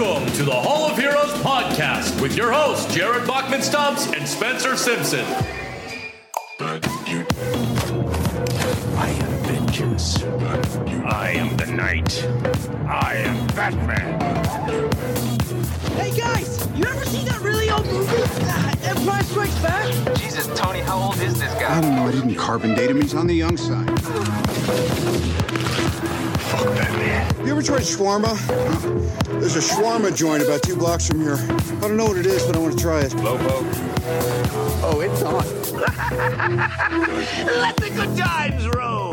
Welcome to the Hall of Heroes podcast with your hosts, Jared Bachman Stubbs and Spencer Simpson. I am vengeance. I am the knight. I am Batman. Hey guys, you ever seen that really old movie? Uh, Empire Strikes Back? Jesus, Tony, how old is this guy? I don't know. I didn't carbon date him. He's on the young side. Fuck that man. You ever tried shawarma? There's a shawarma joint about two blocks from here. I don't know what it is, but I want to try it. Lobo. Oh, it's on. Let the good times roll!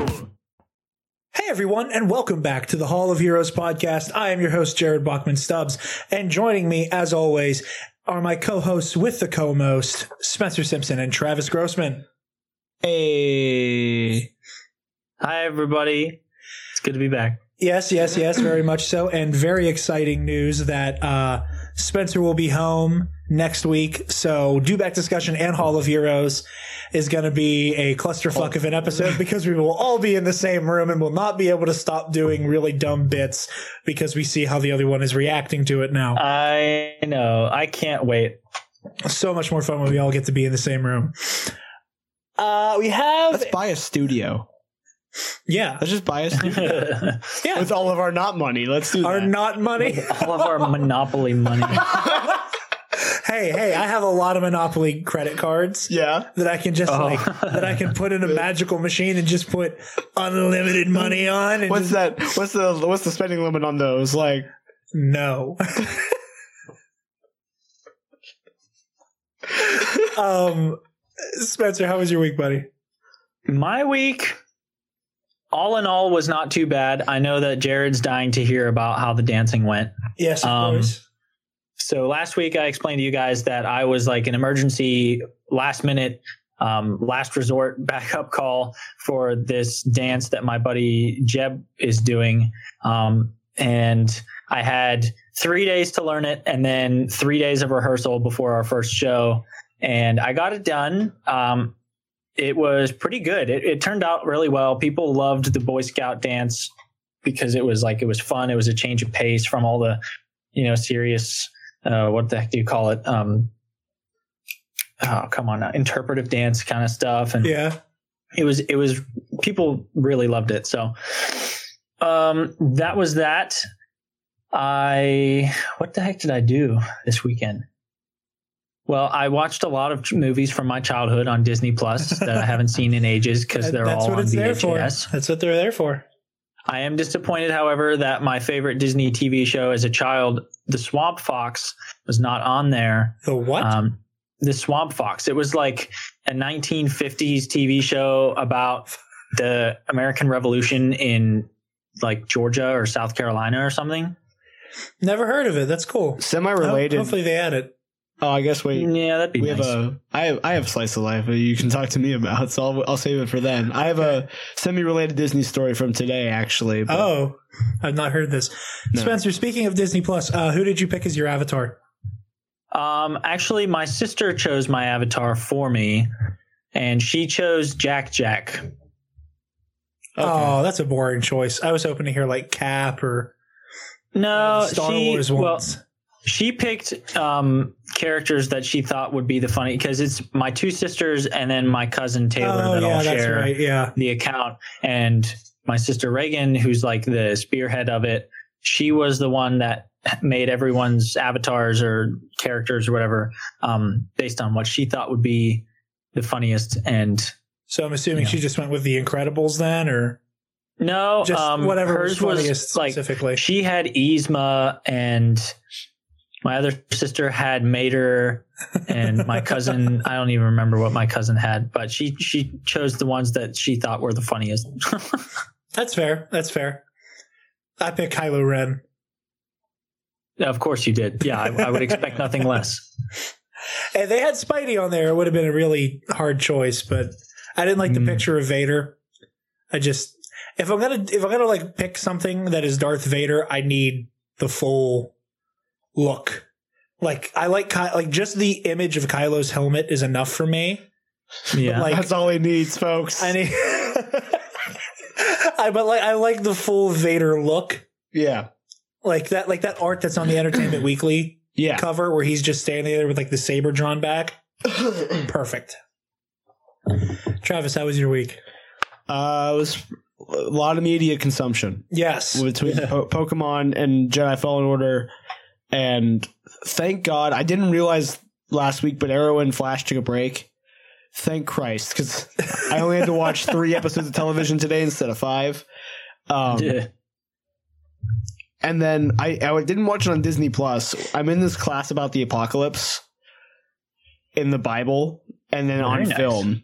Hey everyone, and welcome back to the Hall of Heroes podcast. I am your host, Jared Bachman Stubbs, and joining me, as always, are my co-hosts with the co-most, Spencer Simpson and Travis Grossman. Hey. Hi, everybody. It's good to be back. Yes, yes, yes, very much so, and very exciting news that uh, Spencer will be home next week. So, Dewback discussion and Hall of Heroes is going to be a clusterfuck of an episode because we will all be in the same room and will not be able to stop doing really dumb bits because we see how the other one is reacting to it now. I know. I can't wait. so much more fun when we all get to be in the same room. Uh, we have Let's buy a studio. yeah, Let's just buy a studio yeah, with all of our not money. Let's do our that. not money. All of our monopoly money. hey, hey, I have a lot of Monopoly credit cards yeah. that I can just Oh. like that I can put in a magical machine and just put unlimited money on. And What's just- that? What's the what's the spending limit on those? Like, No. um, Spencer, how was your week, buddy? My week, all in all, was not too bad. I know that Jared's dying to hear about how the dancing went. Yes, of Um, course. So last week I explained to you guys that I was like an emergency last minute um, last resort backup call for this dance that my buddy Jeb is doing. Um, and I had three days to learn it and then three days of rehearsal before our first show. And I got it done. Um, it was pretty good. It, it turned out really well. People loved the Boy Scout dance because it was like, it was fun. It was a change of pace from all the, you know, serious uh, what the heck do you call it? Um, oh, come on, now. interpretive dance kind of stuff, and Yeah. it was it was people really loved it. So, um, that was that. I what the heck did I do this weekend? Well, I watched a lot of movies from my childhood on Disney Plus that I haven't seen in ages because they're all on it's there for. VHS. That's what they're there for. I am disappointed, however, that my favorite Disney TV show as a child, The Swamp Fox, was not on there. The what? Um, the Swamp Fox. It was like a 1950s TV show about the American Revolution in like Georgia or South Carolina or something. Never heard of it. That's cool. Semi related. Hopefully they add it. Oh, I guess wait. Yeah, that'd be We nice. have a. I have. I have slice of life that you can talk to me about. So I'll. I'll save it for then. I have a semi-related Disney story from today, actually. but- Oh, I've not heard this. No. Spencer, speaking of Disney Plus, uh, who did you pick as your avatar? Um, actually, my sister chose my avatar for me, and she chose Jack Jack. Oh, that's a boring choice. I was hoping to hear like Cap or No, Star she, Wars well, ones. She picked um, characters that she thought would be the funny because it's my two sisters and then my cousin Taylor oh, that yeah, all that's share right. Yeah. the account. And my sister Reagan, who's like the spearhead of it, she was the one that made everyone's avatars or characters or whatever um, based on what she thought would be the funniest. And So I'm assuming Yeah. she just went with the Incredibles then, or no, just um, whatever hers was funniest like specifically. she had Yzma and my other sister had Mater and my cousin I don't even remember what my cousin had, but she she chose the ones that she thought were the funniest. That's fair. That's fair. I pick Kylo Ren. of course you did. Yeah, I, I would expect nothing less. And they had Spidey on there. It would have been a really hard choice, but I didn't like the Mm. picture of Vader. I just if I'm gonna if I'm gonna like pick something that is Darth Vader, I need the full look. Like I like Ky- like just the image of Kylo's helmet is enough for me. Yeah. Like That's all he needs, folks. I need. I but like I like the full Vader look. yeah. Like that, like that art that's on the Entertainment Weekly Yeah. cover where he's just standing there with like the saber drawn back. Perfect. Travis, how was your week? Uh, it was a lot of media consumption Yes. between po- Pokemon and Jedi Fallen Order, and thank God I didn't realize last week, but Arrow and Flash took a break. Thank Christ, because I only had to watch three episodes of television today instead of five. Um, Yeah. and then I, I didn't watch it on Disney Plus. I'm in this class about the apocalypse in the Bible and then on nice. film.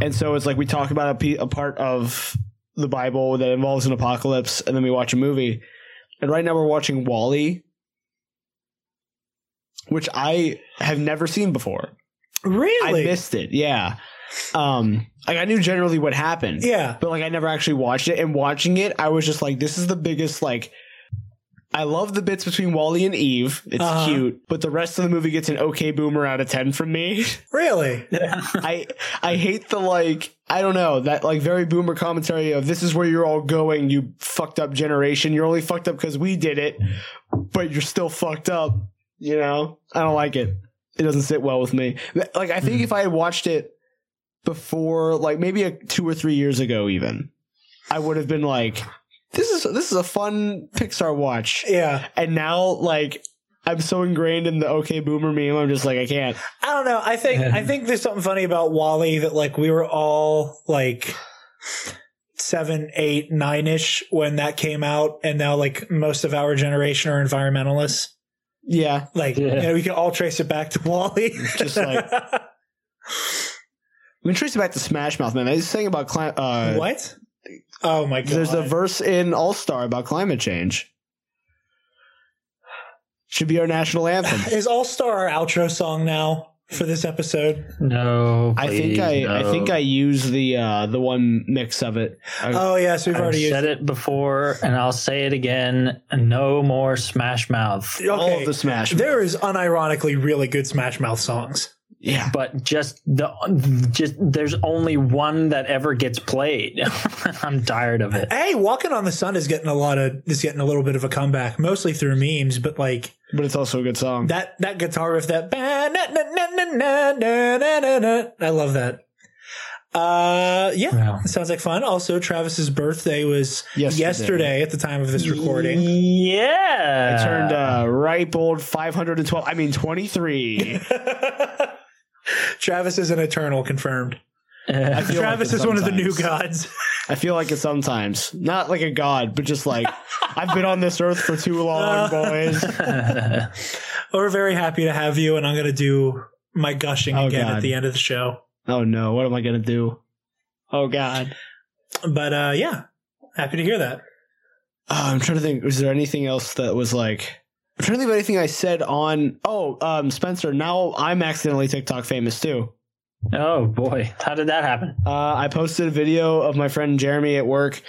And so it's like we talk about a, pe- a part of the Bible that involves an apocalypse and then we watch a movie. And right now we're watching WALL-E, which I have never seen before. Really? I missed it. Yeah. Um, like I knew generally what happened yeah. but like I never actually watched it. And watching it, I was just like, this is the biggest like. I love the bits between WALL-E and Eve. It's Uh-huh. cute, but the rest of the movie gets an okay boomer out of ten from me. Really? I I hate the like I don't know that like very boomer commentary of this is where you're all going, you fucked up generation. You're only fucked up because we did it, but you're still fucked up. You know, I don't like it. It doesn't sit well with me. Like I think if I had watched it before, like maybe a, two or three years ago, even, I would have been like, "This is this is a fun Pixar watch." Yeah. And now, like, I'm so ingrained in the okay boomer meme. I'm just like, I can't. I don't know. I think I think there's something funny about WALL-E that like we were all like seven, eight, nine ish when that came out, and now like most of our generation are environmentalists. Yeah, Like Yeah. you know, we can all trace it back to WALL-E. Just like- we can trace it back to Smash Mouth, man. I was saying about climate. Uh, what? Oh my god! There's a verse in All Star about climate change. Should be our national anthem. Is All Star our outro song now for this episode? No, I think I, no. I think I used the uh, the one mix of it. I- Oh yes, we've I've already used. said it before, and I'll say it again. No more Smash Mouth. all Okay, of the Smash. Mouth. there is unironically really good Smash Mouth songs. Yeah. But just the just there's only one that ever gets played. I'm tired of it. Hey, Walking on the Sun is getting a lot of is getting a little bit of a comeback, mostly through memes, but like But it's also a good song. That that guitar riff that I love that. Uh yeah, wow. sounds like fun. Also, Travis's birthday was yesterday. yesterday. at the time of this recording. Yeah, I turned uh, ripe old five hundred and twelve. I mean twenty three. Travis is an eternal confirmed. I Travis like it is one of the new gods. I feel like it sometimes. Not like a god, but just like I've been on this earth for too long, boys. We're very happy to have you, and I'm going to do my gushing Oh, again God. at the end of the show. Oh no, what am I gonna do? Oh god. But uh, yeah, happy to hear that. Oh, I'm trying to think. Was there anything else that was like? I'm trying to think of anything I said on. Oh, um, Spencer. Now I'm accidentally TikTok famous too. oh boy, how did that happen? Uh, I posted a video of my friend Jeremy at work,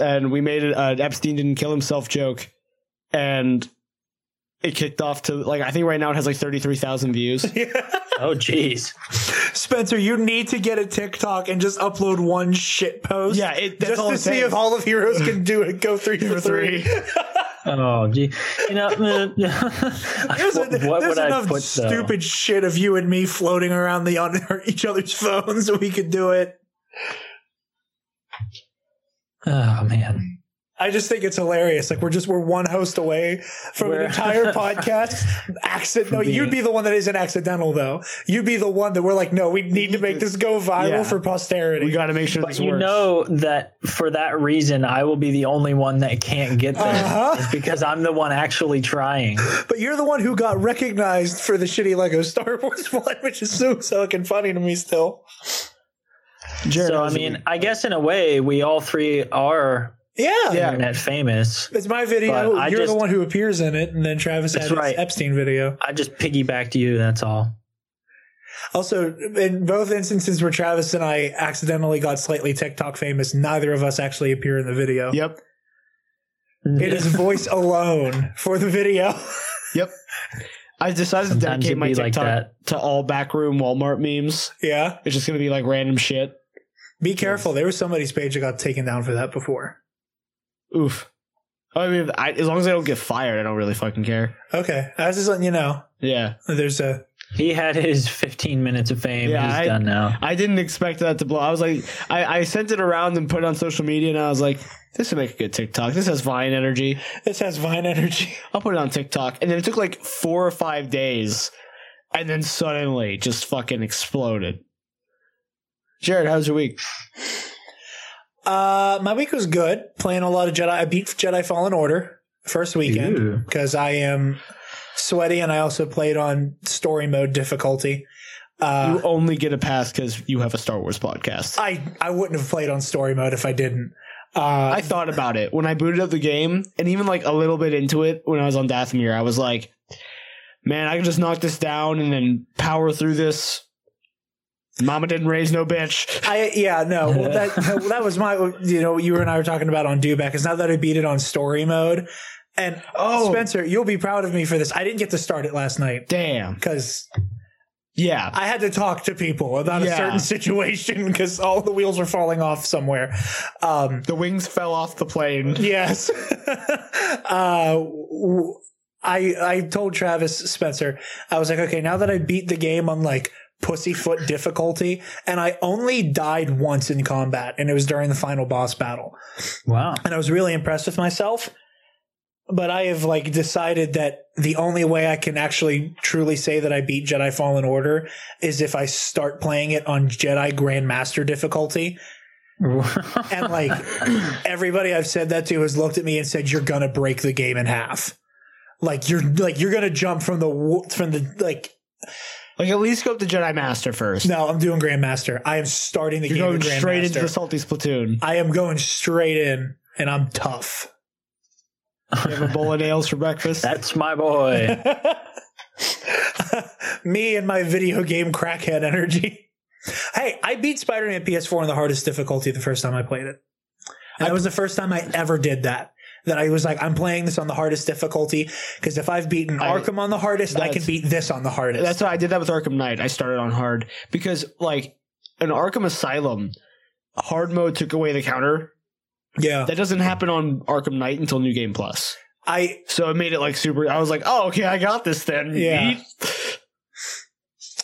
and we made an Epstein didn't kill himself joke, and it kicked off to like I think right now it has like thirty three thousand views. Oh jeez, Spencer, you need to get a TikTok and just upload one shit post. Yeah, it- that's just all to see if all of Heroes can do it. Go three for three. oh gee, you know, uh, There's, what, a- what there's would I enough put though? stupid shit of you and me floating around the on each other's phones so we could do it. Oh man, I just think it's hilarious. Like we're just we're one host away from We're- an entire podcast. Accident. No, From you'd be the one that isn't accidental though. You'd be the one that we're like, no, we need to make this go viral Yeah. for posterity. We got to make sure but this you works. know that for that reason, I will be the only one that can't get there. Uh-huh. Because I'm the one actually trying. But you're the one who got recognized for the shitty Lego Star Wars one, which is so fucking funny to me still. Jared, So I how's it- mean, I guess in a way, we all three are Yeah. Yeah. internet famous. It's my video. You're the one who appears in it, and then Travis had That's his right. Epstein video. I just piggybacked you. That's all. Also, in both instances where Travis and I accidentally got slightly TikTok famous, neither of us actually appear in the video. Yep. It is voice alone for the video. Yep. I decided to dedicate my be like TikTok that. to all backroom Walmart memes. yeah. It's just gonna be like random shit. Be careful. There was somebody's page that got taken down for that before. Oof. I mean, I, as long as I don't get fired, I don't really fucking care. Okay, I was just letting you know. Yeah, There's a He had his 15 minutes of fame. Yeah, He's I- done now. I didn't expect that to blow. I was like, I, I sent it around and put it on social media, and I was like, this would make a good TikTok. This has Vine energy. this has Vine energy. I'll put it on TikTok. And then it took like four or five days, and then suddenly just fucking exploded. Jared, how's your week? Uh, my week was good. Playing a lot of Jedi. I beat Jedi Fallen Order first weekend because I am sweaty, and I also played on story mode difficulty. Uh, you only get a pass because you have a Star Wars podcast. I I wouldn't have played on story mode if I didn't. Uh, I thought about it when I booted up the game, and even like a little bit into it when I was on Dathomir, I was like, "Man, I can just knock this down and then power through this." Mama didn't raise no bitch. I yeah no well, that that was my you know you and I were talking about on Dewback is now that I beat it on story mode, and Oh. Spencer, you'll be proud of me for this. I didn't get to start it last night Damn. because Yeah. I had to talk to people about a certain situation because all the wheels were falling off somewhere. Um, The wings fell off the plane. yes. uh, w- I I told Travis Spencer I was like, okay, now that I beat the game on like pussyfoot difficulty, and I only died once in combat, and it was during the final boss battle, Wow. and I was really impressed with myself. But I have like decided that the only way I can actually truly say that I beat Jedi Fallen Order is if I start playing it on Jedi Grandmaster difficulty. And like everybody I've said that to has looked at me and said, "You're gonna break the game in half. Like you're like you're gonna jump from the from the like." Like at least go up to Jedi Master first. No, I'm doing Grandmaster. I am starting the You're game going Grandmaster. straight into the salty platoon. I am going straight in, and I'm tough. You have a bowl of nails for breakfast. That's my boy. me and my video game crackhead energy. Hey, I beat Spider-Man PS4 on the hardest difficulty the first time I played it. And that was the first time I ever did that. That I was like, I'm playing this on the hardest difficulty because if I've beaten I- Arkham on the hardest, I can beat this on the hardest. That's why I did that with Arkham Knight. I started on hard because like in Arkham Asylum, hard mode took away the counter. yeah. That doesn't happen on Arkham Knight until New Game Plus. I So it made it like super. I was like, oh, okay, I got this then. Yeah.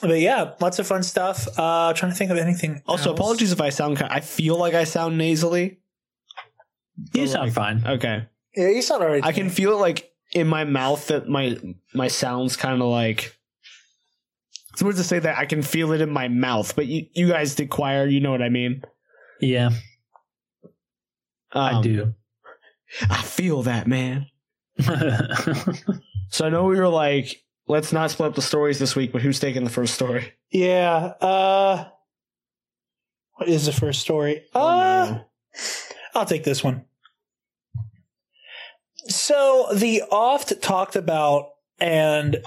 But yeah, lots of fun stuff. Uh trying to think of anything. Also, else. apologies if I sound. Kind I feel like I sound nasally. you sound fine. Okay, Yeah, you sound alright. I can feel it like in my mouth that my my sounds kind of like. It's weird to say that I can feel it in my mouth, but you you guys did choir. You know what I mean. Yeah, I Um, do. I feel that, man. So I know we were like, let's not split up the stories this week, but who's taking the first story? Yeah. Uh what is the first story? Oh, uh no. I'll take this one. So the oft talked about and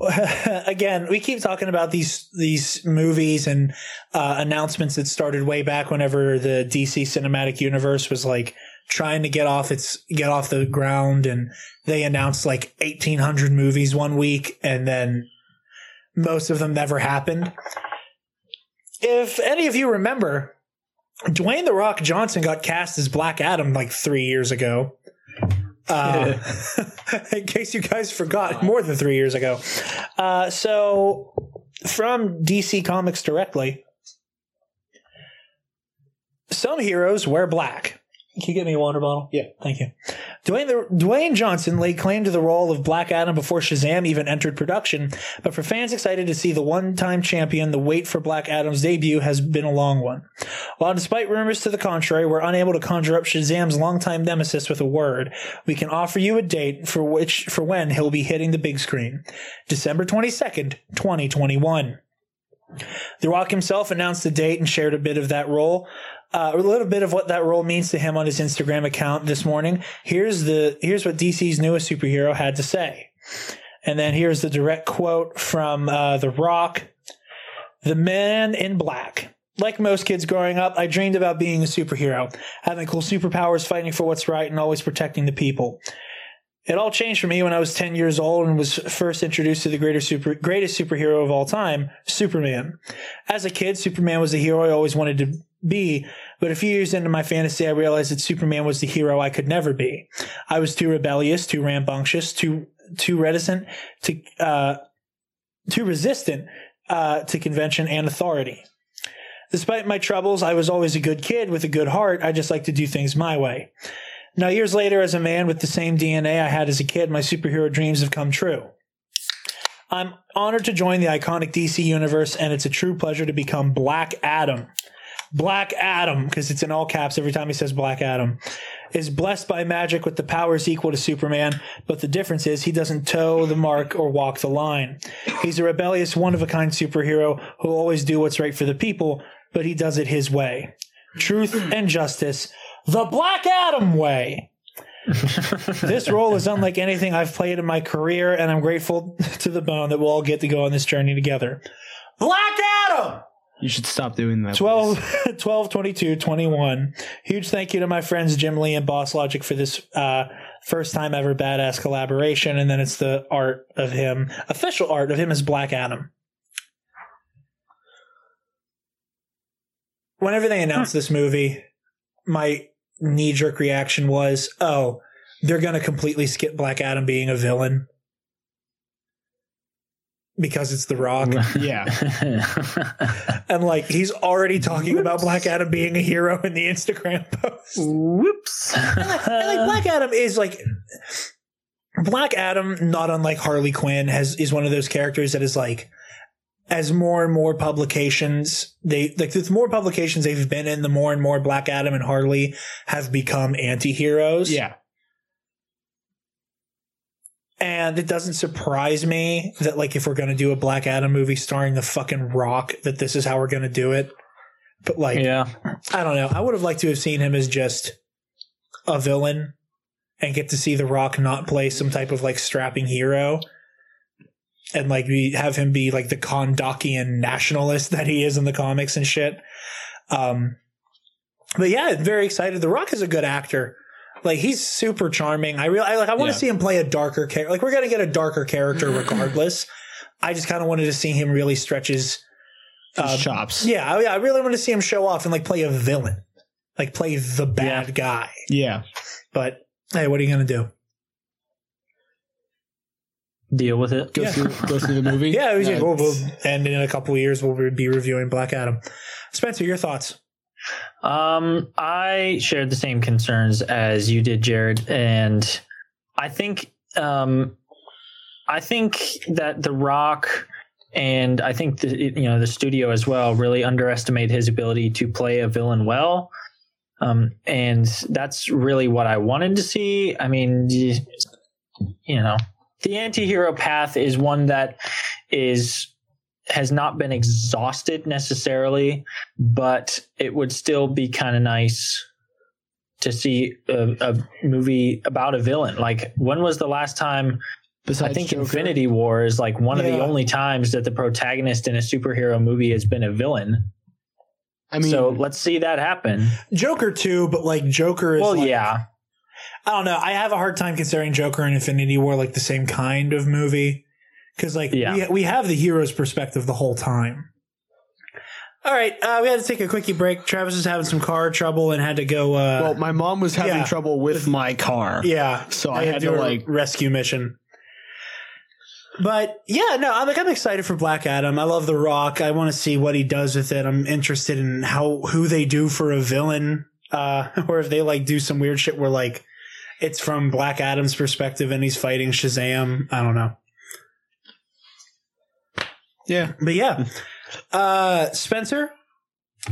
again, we keep talking about these these movies and uh, announcements that started way back whenever the DC cinematic universe was like trying to get off its get off the ground and they announced like 1800 movies one week and then most of them never happened. If any of you remember, Dwayne the Rock Johnson got cast as Black Adam like three years ago. Uh, in case you guys forgot, more than three years ago. Uh, so, from DC Comics directly, some heroes wear black. Can you get me a water bottle? Yeah, thank you. Dwayne, the, Dwayne Johnson laid claim to the role of Black Adam before Shazam even entered production, but for fans excited to see the one time champion, the wait for Black Adam's debut has been a long one. While despite rumors to the contrary, we're unable to conjure up Shazam's longtime nemesis with a word, we can offer you a date for which for when he'll be hitting the big screen. December 22nd, 2021. The Rock himself announced the date and shared a bit of that role. Uh, a little bit of what that role means to him on his Instagram account this morning. Here's the here's what DC's newest superhero had to say, and then here's the direct quote from uh, The Rock: "The Man in Black." Like most kids growing up, I dreamed about being a superhero, having cool superpowers, fighting for what's right, and always protecting the people. It all changed for me when I was 10 years old and was first introduced to the greatest super, greatest superhero of all time, Superman. As a kid, Superman was the hero I always wanted to be, but a few years into my fantasy, I realized that Superman was the hero I could never be. I was too rebellious, too rambunctious, too too reticent to uh, too resistant uh, to convention and authority. Despite my troubles, I was always a good kid with a good heart. I just like to do things my way. Now, years later, as a man with the same DNA I had as a kid, my superhero dreams have come true. I'm honored to join the iconic DC universe, and it's a true pleasure to become Black Adam. Black Adam, because it's in all caps every time he says Black Adam, is blessed by magic with the powers equal to Superman, but the difference is he doesn't toe the mark or walk the line. He's a rebellious, one of a kind superhero who'll always do what's right for the people, but he does it his way. Truth and justice, the Black Adam way. this role is unlike anything I've played in my career, and I'm grateful to the bone that we'll all get to go on this journey together. Black Adam! You should stop doing that. 12, 12 22, 21. Huge thank you to my friends Jim Lee and Boss Logic for this uh, first time ever badass collaboration. And then it's the art of him, official art of him as Black Adam. Whenever they announced this movie, my knee jerk reaction was, oh, they're going to completely skip Black Adam being a villain because it's The Rock. Yeah. And like he's already talking about Black Adam being a hero in the Instagram post. Whoops. And like Black Adam is like Black Adam, not unlike Harley Quinn, has is one of those characters that is like as more and more publications they like the more publications they've been in, the more and more Black Adam and Harley have become anti-heroes. yeah. And it doesn't surprise me that like if we're gonna do a Black Adam movie starring the fucking rock, that this is how we're gonna do it. But like yeah. I don't know. I would have liked to have seen him as just a villain and get to see The Rock not play some type of like strapping hero and like be, have him be like the Kahndaqian nationalist that he is in the comics and shit. Um, but yeah, very excited. The Rock is a good actor. Like he's super charming. I really I, like. I want to Yeah. see him play a darker character. Like we're gonna get a darker character regardless. I just kind of wanted to see him really stretch his His um, chops. yeah, I, I really want to see him show off and like play a villain, like play the bad Yeah. guy. Yeah. But hey, what are you gonna do? Deal with it. Go through go through the movie. Yeah, it was Uh, we'll, we'll, and in a couple of years we'll be reviewing Black Adam. Spencer, your thoughts? Um, I shared the same concerns as you did, Jared, and I think um, I think that The Rock and I think the you know the studio as well really underestimate his ability to play a villain well. Um, and that's really what I wanted to see. I mean, you, you know, the anti-hero path is one that is has not been exhausted necessarily, but it would still be kind of nice to see a, a movie about a villain. Like, when was the last time? Besides I think Joker. Infinity War is like one of the only times that the protagonist in a superhero movie has been a villain. I mean, so let's see that happen. Joker too, but like Joker is Well, like- yeah, I don't know. I have a hard time considering Joker and Infinity War like the same kind of movie because like Yeah. we we have the hero's perspective the whole time. All right, uh, we had to take a quickie break. Travis was having some car trouble and had to go. Uh, well, my mom was having yeah. trouble with my car. yeah, So I they had do to, a like- rescue mission. But yeah, no, I'm like I'm excited for Black Adam. I love The Rock. I want to see what he does with it. I'm interested in how who they do for a villain, uh, or if they like do some weird shit where like it's from Black Adam's perspective and he's fighting Shazam. I don't know. Yeah. But yeah, uh, Spencer,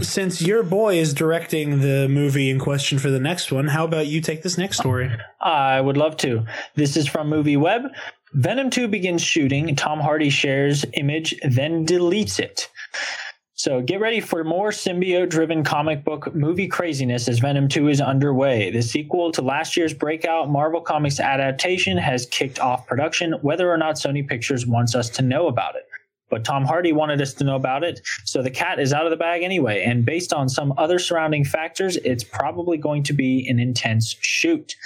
since your boy is directing the movie in question for the next one, how about you take this next story? I would love to. This is from Movie Web. Venom 2 begins shooting. Tom Hardy shares image, then deletes it. So get ready for more symbiote driven comic book movie craziness as Venom 2 is underway. The sequel to last year's breakout Marvel Comics adaptation has kicked off production, whether or not Sony Pictures wants us to know about it. But Tom Hardy wanted us to know about it, so the cat is out of the bag anyway. And based on some other surrounding factors, it's probably going to be an intense shoot.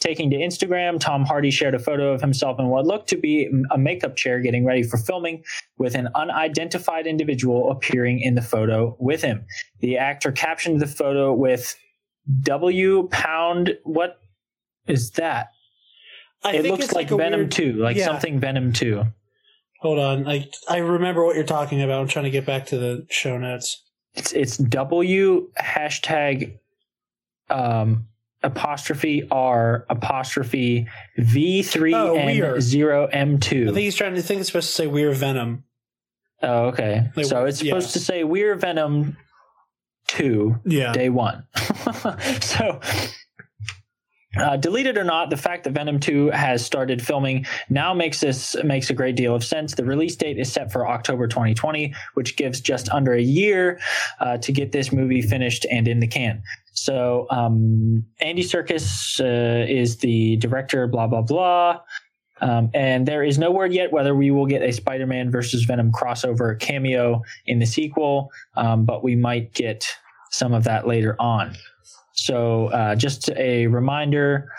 Taking to Instagram, Tom Hardy shared a photo of himself in what looked to be a makeup chair getting ready for filming, with an unidentified individual appearing in the photo with him. The actor captioned the photo with W pound. What is that? I it looks it's like, Venom weird- 2, like yeah. something Venom 2. Hold on, I I remember what you're talking about. I'm trying to get back to the show notes. It's it's W hashtag um apostrophe R apostrophe V three oh, N zero M two. I think he's trying to think it's supposed to say we're Venom. Oh, okay. Like, so it's yeah. supposed to say We're Venom two Yeah. day one. so, uh, deleted or not, the fact that Venom 2 has started filming now makes this makes a great deal of sense. The release date is set for October 2020, which gives just under a year uh, to get this movie finished and in the can. So, um, Andy Serkis uh, is the director. Blah blah blah. Um, and there is no word yet whether we will get a Spider-Man versus Venom crossover cameo in the sequel, um, but we might get some of that later on. So, uh, just a reminder: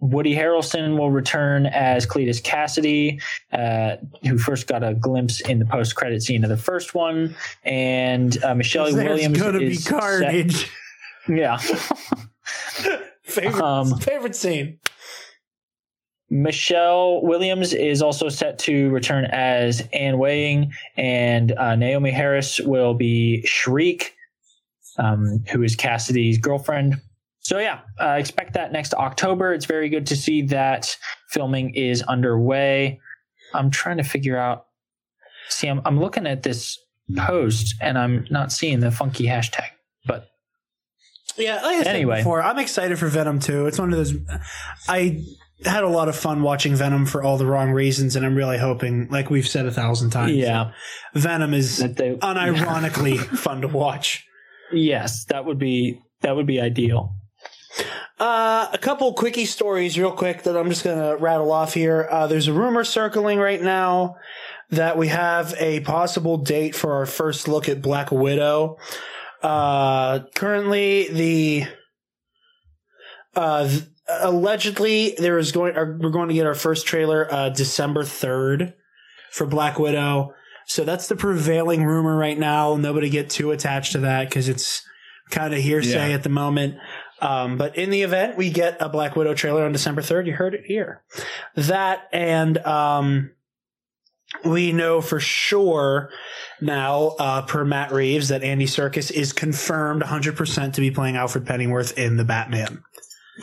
Woody Harrelson will return as Cletus Kasady, uh, who first got a glimpse in the post-credit scene of the first one, and uh, Michelle There's Williams gonna be is set- carnage. yeah. favorite Um, favorite scene. Michelle Williams is also set to return as Anne Weying, and uh, Naomie Harris will be Shriek, um, who is Kasady's girlfriend. So yeah, uh, expect that next October. It's very good to see that filming is underway. I'm trying to figure out. See, I'm, I'm looking at this post and I'm not seeing the funky hashtag, but Yeah, like I said Anyway. before, I'm excited for Venom 2. It's one of those. I had a lot of fun watching Venom for all the wrong reasons, and I'm really hoping, like we've said a thousand times, yeah, Venom is they, unironically fun to watch. Yes, that would be that would be ideal. Uh, a couple quickie stories, real quick, that I'm just to rattle off here. Uh, there's a rumor circling right now that we have a possible date for our first look at Black Widow. Uh, currently, the uh, th- allegedly there is going. Are, we're going to get our first trailer uh, December third for Black Widow. So that's the prevailing rumor right now. Nobody get too attached to that because it's kind of hearsay Yeah. at the moment. Um, but in the event we get a Black Widow trailer on December 3rd, you heard it here. That and, um, we know for sure now, uh, per Matt Reeves, that Andy Serkis is confirmed 100% to be playing Alfred Pennyworth in the Batman.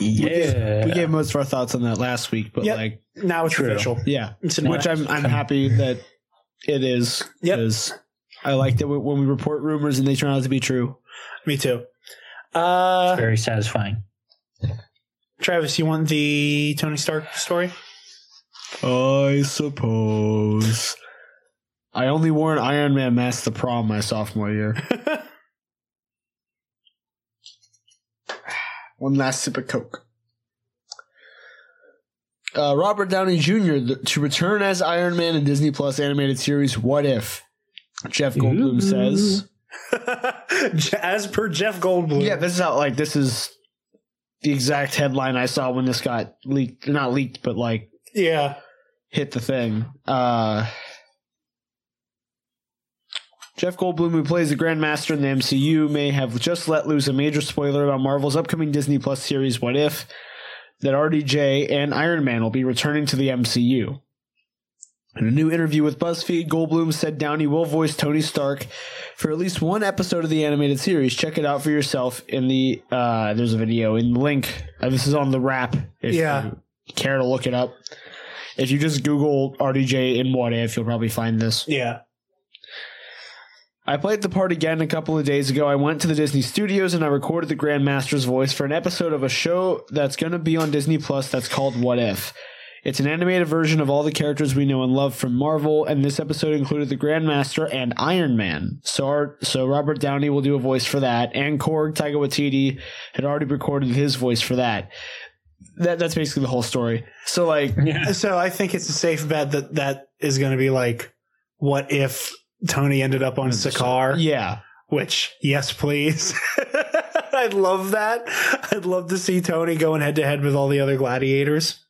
Yeah, We gave most of our thoughts on that last week, but Yep. like, Now it's True. official. yeah, It's which I'm I'm happy that it is. Yep. 'cause I like that when we report rumors and they turn out to be true. Me too. Uh, very satisfying. Travis, you want the Tony Stark story? I suppose. I only wore an Iron Man mask to prom my sophomore year. One last sip of Coke. Uh, Robert Downey Jr. th- to return as Iron Man in Disney Plus animated series What If? Jeff Goldblum says. As per Jeff Goldblum. Yeah, this is how like this is the exact headline I saw when this got leaked. Not leaked, but like Yeah. hit the thing. Uh, Jeff Goldblum, who plays the Grandmaster in the MCU, may have just let loose a major spoiler about Marvel's upcoming Disney Plus series What If that RDJ and Iron Man will be returning to the MCU. In a new interview with BuzzFeed, Goldblum said Downey will voice Tony Stark for at least one episode of the animated series. Check it out for yourself in the uh there's a video in the link. Uh, this is on the wrap if Yeah. you care to look it up. If you just Google RDJ in What If, you'll probably find this. Yeah. I played the part again a couple of days ago. I went to the Disney studios and I recorded the Grandmaster's voice for an episode of a show that's going to be on Disney Plus that's called What If. It's an animated version of all the characters we know and love from Marvel, and this episode included the Grandmaster and Iron Man. So, our, so Robert Downey will do a voice for that, and Korg Taika Waititi had already recorded his voice for that. That that's basically the whole story. So like, yeah. So I think it's a safe bet that that is going to be like, what if Tony ended up on Sakaar? yeah, Which, yes, please. I'd love that. I'd love to see Tony going head to head with all the other gladiators.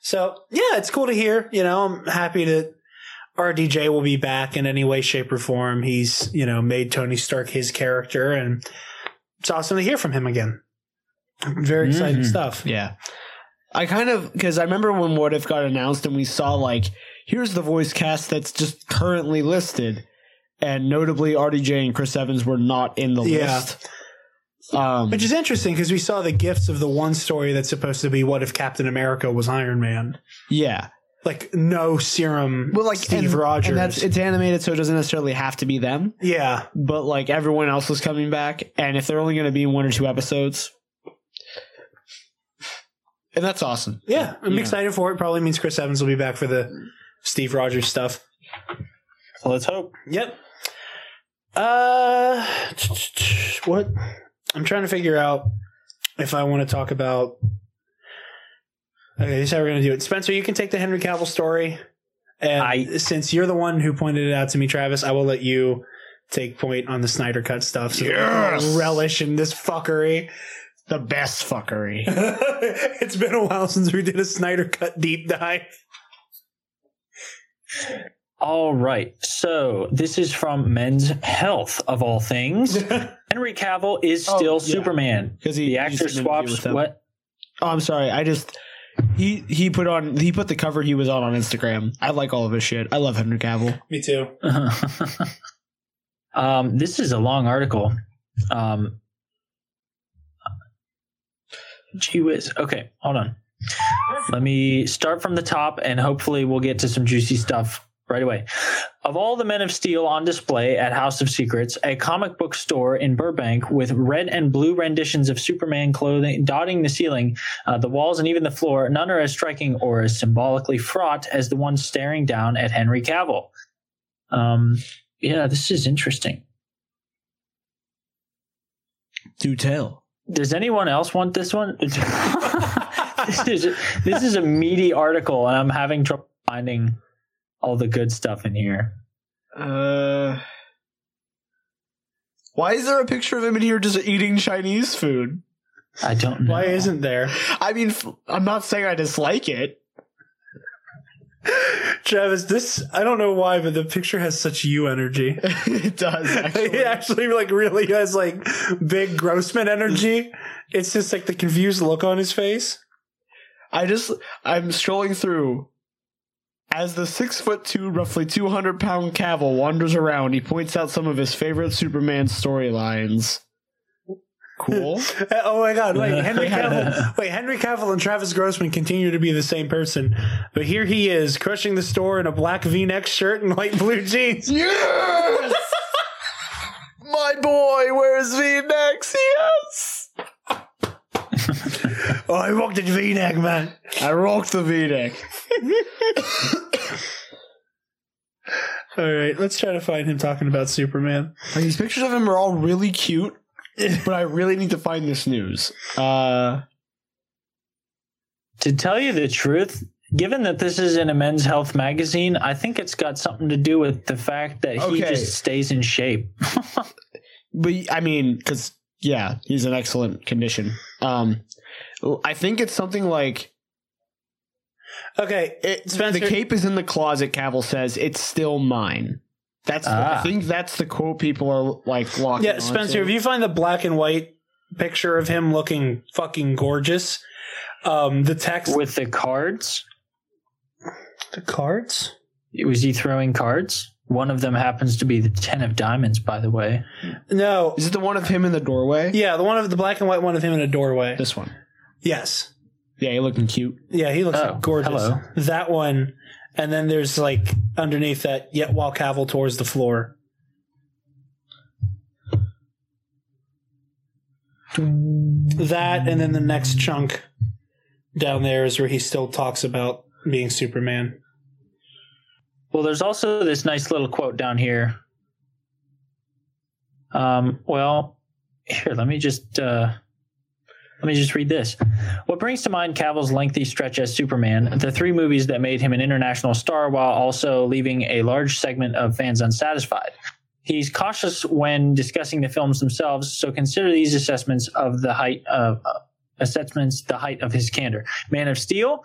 So yeah, it's cool to hear. You know, I'm happy that RDJ will be back in any way, shape, or form. He's you know made Tony Stark his character, and it's awesome to hear from him again. Very exciting Mhm. stuff. Yeah. I kind of because I remember when What If got announced and we saw like here's the voice cast that's just currently listed, and notably RDJ and Chris Evans were not in the Yeah. list. Um, Which is interesting because we saw the gifts of the one story that's supposed to be what if Captain America was Iron Man? yeah, Like no serum. well, like Steve and, Rogers. and that's it's animated, so it doesn't necessarily have to be them. yeah, But like everyone else is coming back, and if they're only going to be in one or two episodes, and that's awesome. yeah. I'm Yeah. excited for it. Probably means Chris Evans will be back for the Steve Rogers stuff. Let's hope. Yep. Uh, what? I'm trying to figure out if I want to talk about. Okay, this is how we're going to do it. Spencer, you can take the Henry Cavill story. And I- since you're the one who pointed it out to me, Travis, I will let you take point on the Snyder Cut stuff. So that we can Yes! relish in this fuckery. The best fuckery. it's been a while since we did a Snyder Cut deep dive. All right. So this is from Men's Health of all things. Henry Cavill is Oh, still yeah. Superman. Because he The actor did an interview with swaps what? Oh, I'm sorry. I just he he put on he put the cover he was on on Instagram. I like all of his shit. I love Henry Cavill. Me too. um, this is a long article. Um, gee whiz. Okay, hold on. Let me start from the top, and hopefully we'll get to some juicy stuff right away. Of all the Men of Steel on display at House of Secrets, a comic book store in Burbank with red and blue renditions of Superman clothing dotting the ceiling, uh, the walls, and even the floor, none are as striking or as symbolically fraught as the one staring down at Henry Cavill. Um, yeah, this is interesting. Do tell. Does anyone else want this one? this is this is a meaty article, and I'm having trouble finding all the good stuff in here. Uh, why is there a picture of him in here just eating Chinese food? I don't know. Why isn't there? I mean, I'm not saying I dislike it. Travis, this I don't know why, but the picture has such you energy. it does. it Actually. actually like really has like big Grossman energy. It's just like the confused look on his face. I just I'm strolling through. As the six foot two, roughly two hundred pound Cavill wanders around, he points out some of his favorite Superman storylines. Cool. Oh my god, wait, Henry Cavill wait, Henry Cavill and Travis Grossman continue to be the same person. But here he is, crushing the store in a black V neck shirt and light blue jeans. yes, my boy wears V necks. Yes, Oh, I rocked the V neck, man. I rocked the V neck. All right, let's try to find him talking about Superman. Like, these pictures of him are all really cute, but I really need to find this news. Uh, To tell you the truth, given that this is in a men's health magazine, I think it's got something to do with the fact that he Okay. just stays in shape. but I mean, because yeah, he's in excellent condition. Um, I think it's something like Okay, it, Spencer- the cape is in the closet. Cavill says it's still mine. That's Ah. I think that's the quote people are like locking. Yeah, Spencer, if you find the black and white picture of him looking fucking gorgeous, um, the text with the cards, the cards. was he throwing cards? One of them happens to be the ten of diamonds, by the way. No, is it the one of him in the doorway? yeah, the one of the black and white one of him in a doorway. This one. Yes, Yeah, he looking cute. yeah, he looks Oh, gorgeous. hello. That one, and then there's like underneath that, yet while Cavill tours the floor. That, and then the next chunk down there is where he still talks about being Superman. Well, there's also this nice little quote down here. Um, well, here, let me just uh, let me just read this. What brings to mind Cavill's lengthy stretch as Superman, the three movies that made him an international star while also leaving a large segment of fans unsatisfied. he's cautious when discussing the films themselves, so consider these assessments of the height of uh, assessments the height of his candor. Man of Steel,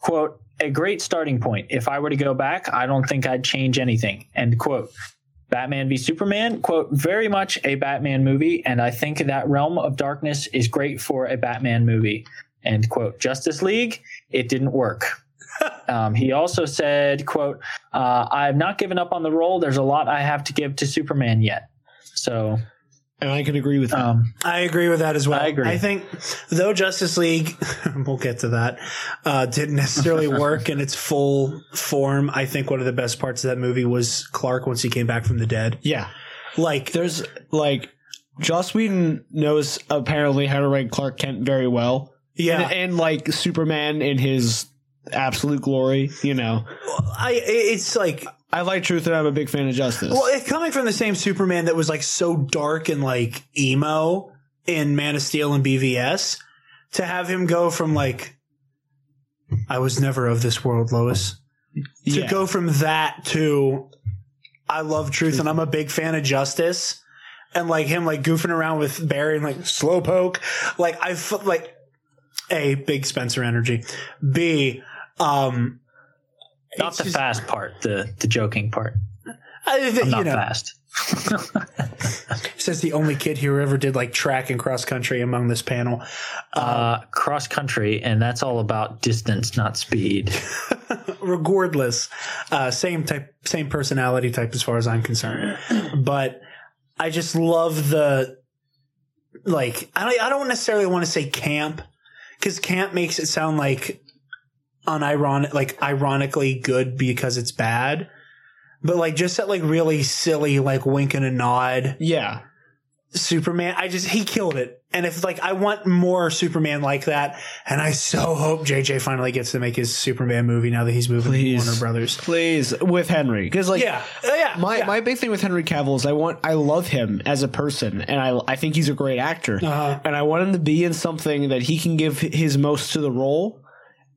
quote, a great starting point. If I were to go back, I don't think I'd change anything. End quote. Batman v Superman, quote, very much a Batman movie, and I think that realm of darkness is great for a Batman movie. End quote. Justice League, it didn't work. um, he also said, quote, uh, I have not given up on the role. There's a lot I have to give to Superman yet. So, And I can agree with that. um, I agree with that as well. I agree. I think though Justice League, we'll get to that, uh, didn't necessarily work in its full form. I think one of the best parts of that movie was Clark once he came back from the dead. yeah. Like, There's like Joss Whedon knows apparently how to write Clark Kent very well. yeah, And, and like Superman in his absolute glory, you know. I it's like I like truth and I'm a big fan of justice. well, coming from the same Superman that was like so dark and like emo in Man of Steel and BVS to have him go from like I was never of this world, Lois. to Yeah. go from that to I love truth and I'm a big fan of justice and like him like goofing around with Barry and like slowpoke like I f- like a big Spencer energy B um not the just- fast part, the the joking part. I, I'm you not know fast. says the only kid who ever did like track and cross country among this panel Uh, cross country, and that's all about distance, not speed. regardless, uh, same type, same personality type as far as I'm concerned. But I just love the, like, I don't, I don't necessarily want to say camp because camp makes it sound like unironic, like ironically good because it's bad. But like just that like really silly, like wink and a nod yeah. Superman. I just, he killed it. And if like, I want more Superman like that. And I so hope JJ finally gets to make his Superman movie now that he's moving Please. to Warner Brothers. Please with Henry because like Yeah. Uh, yeah. my yeah. my big thing with Henry Cavill is I want I love him as a person and I I think he's a great actor Uh-huh. and I want him to be in something that he can give his most to the role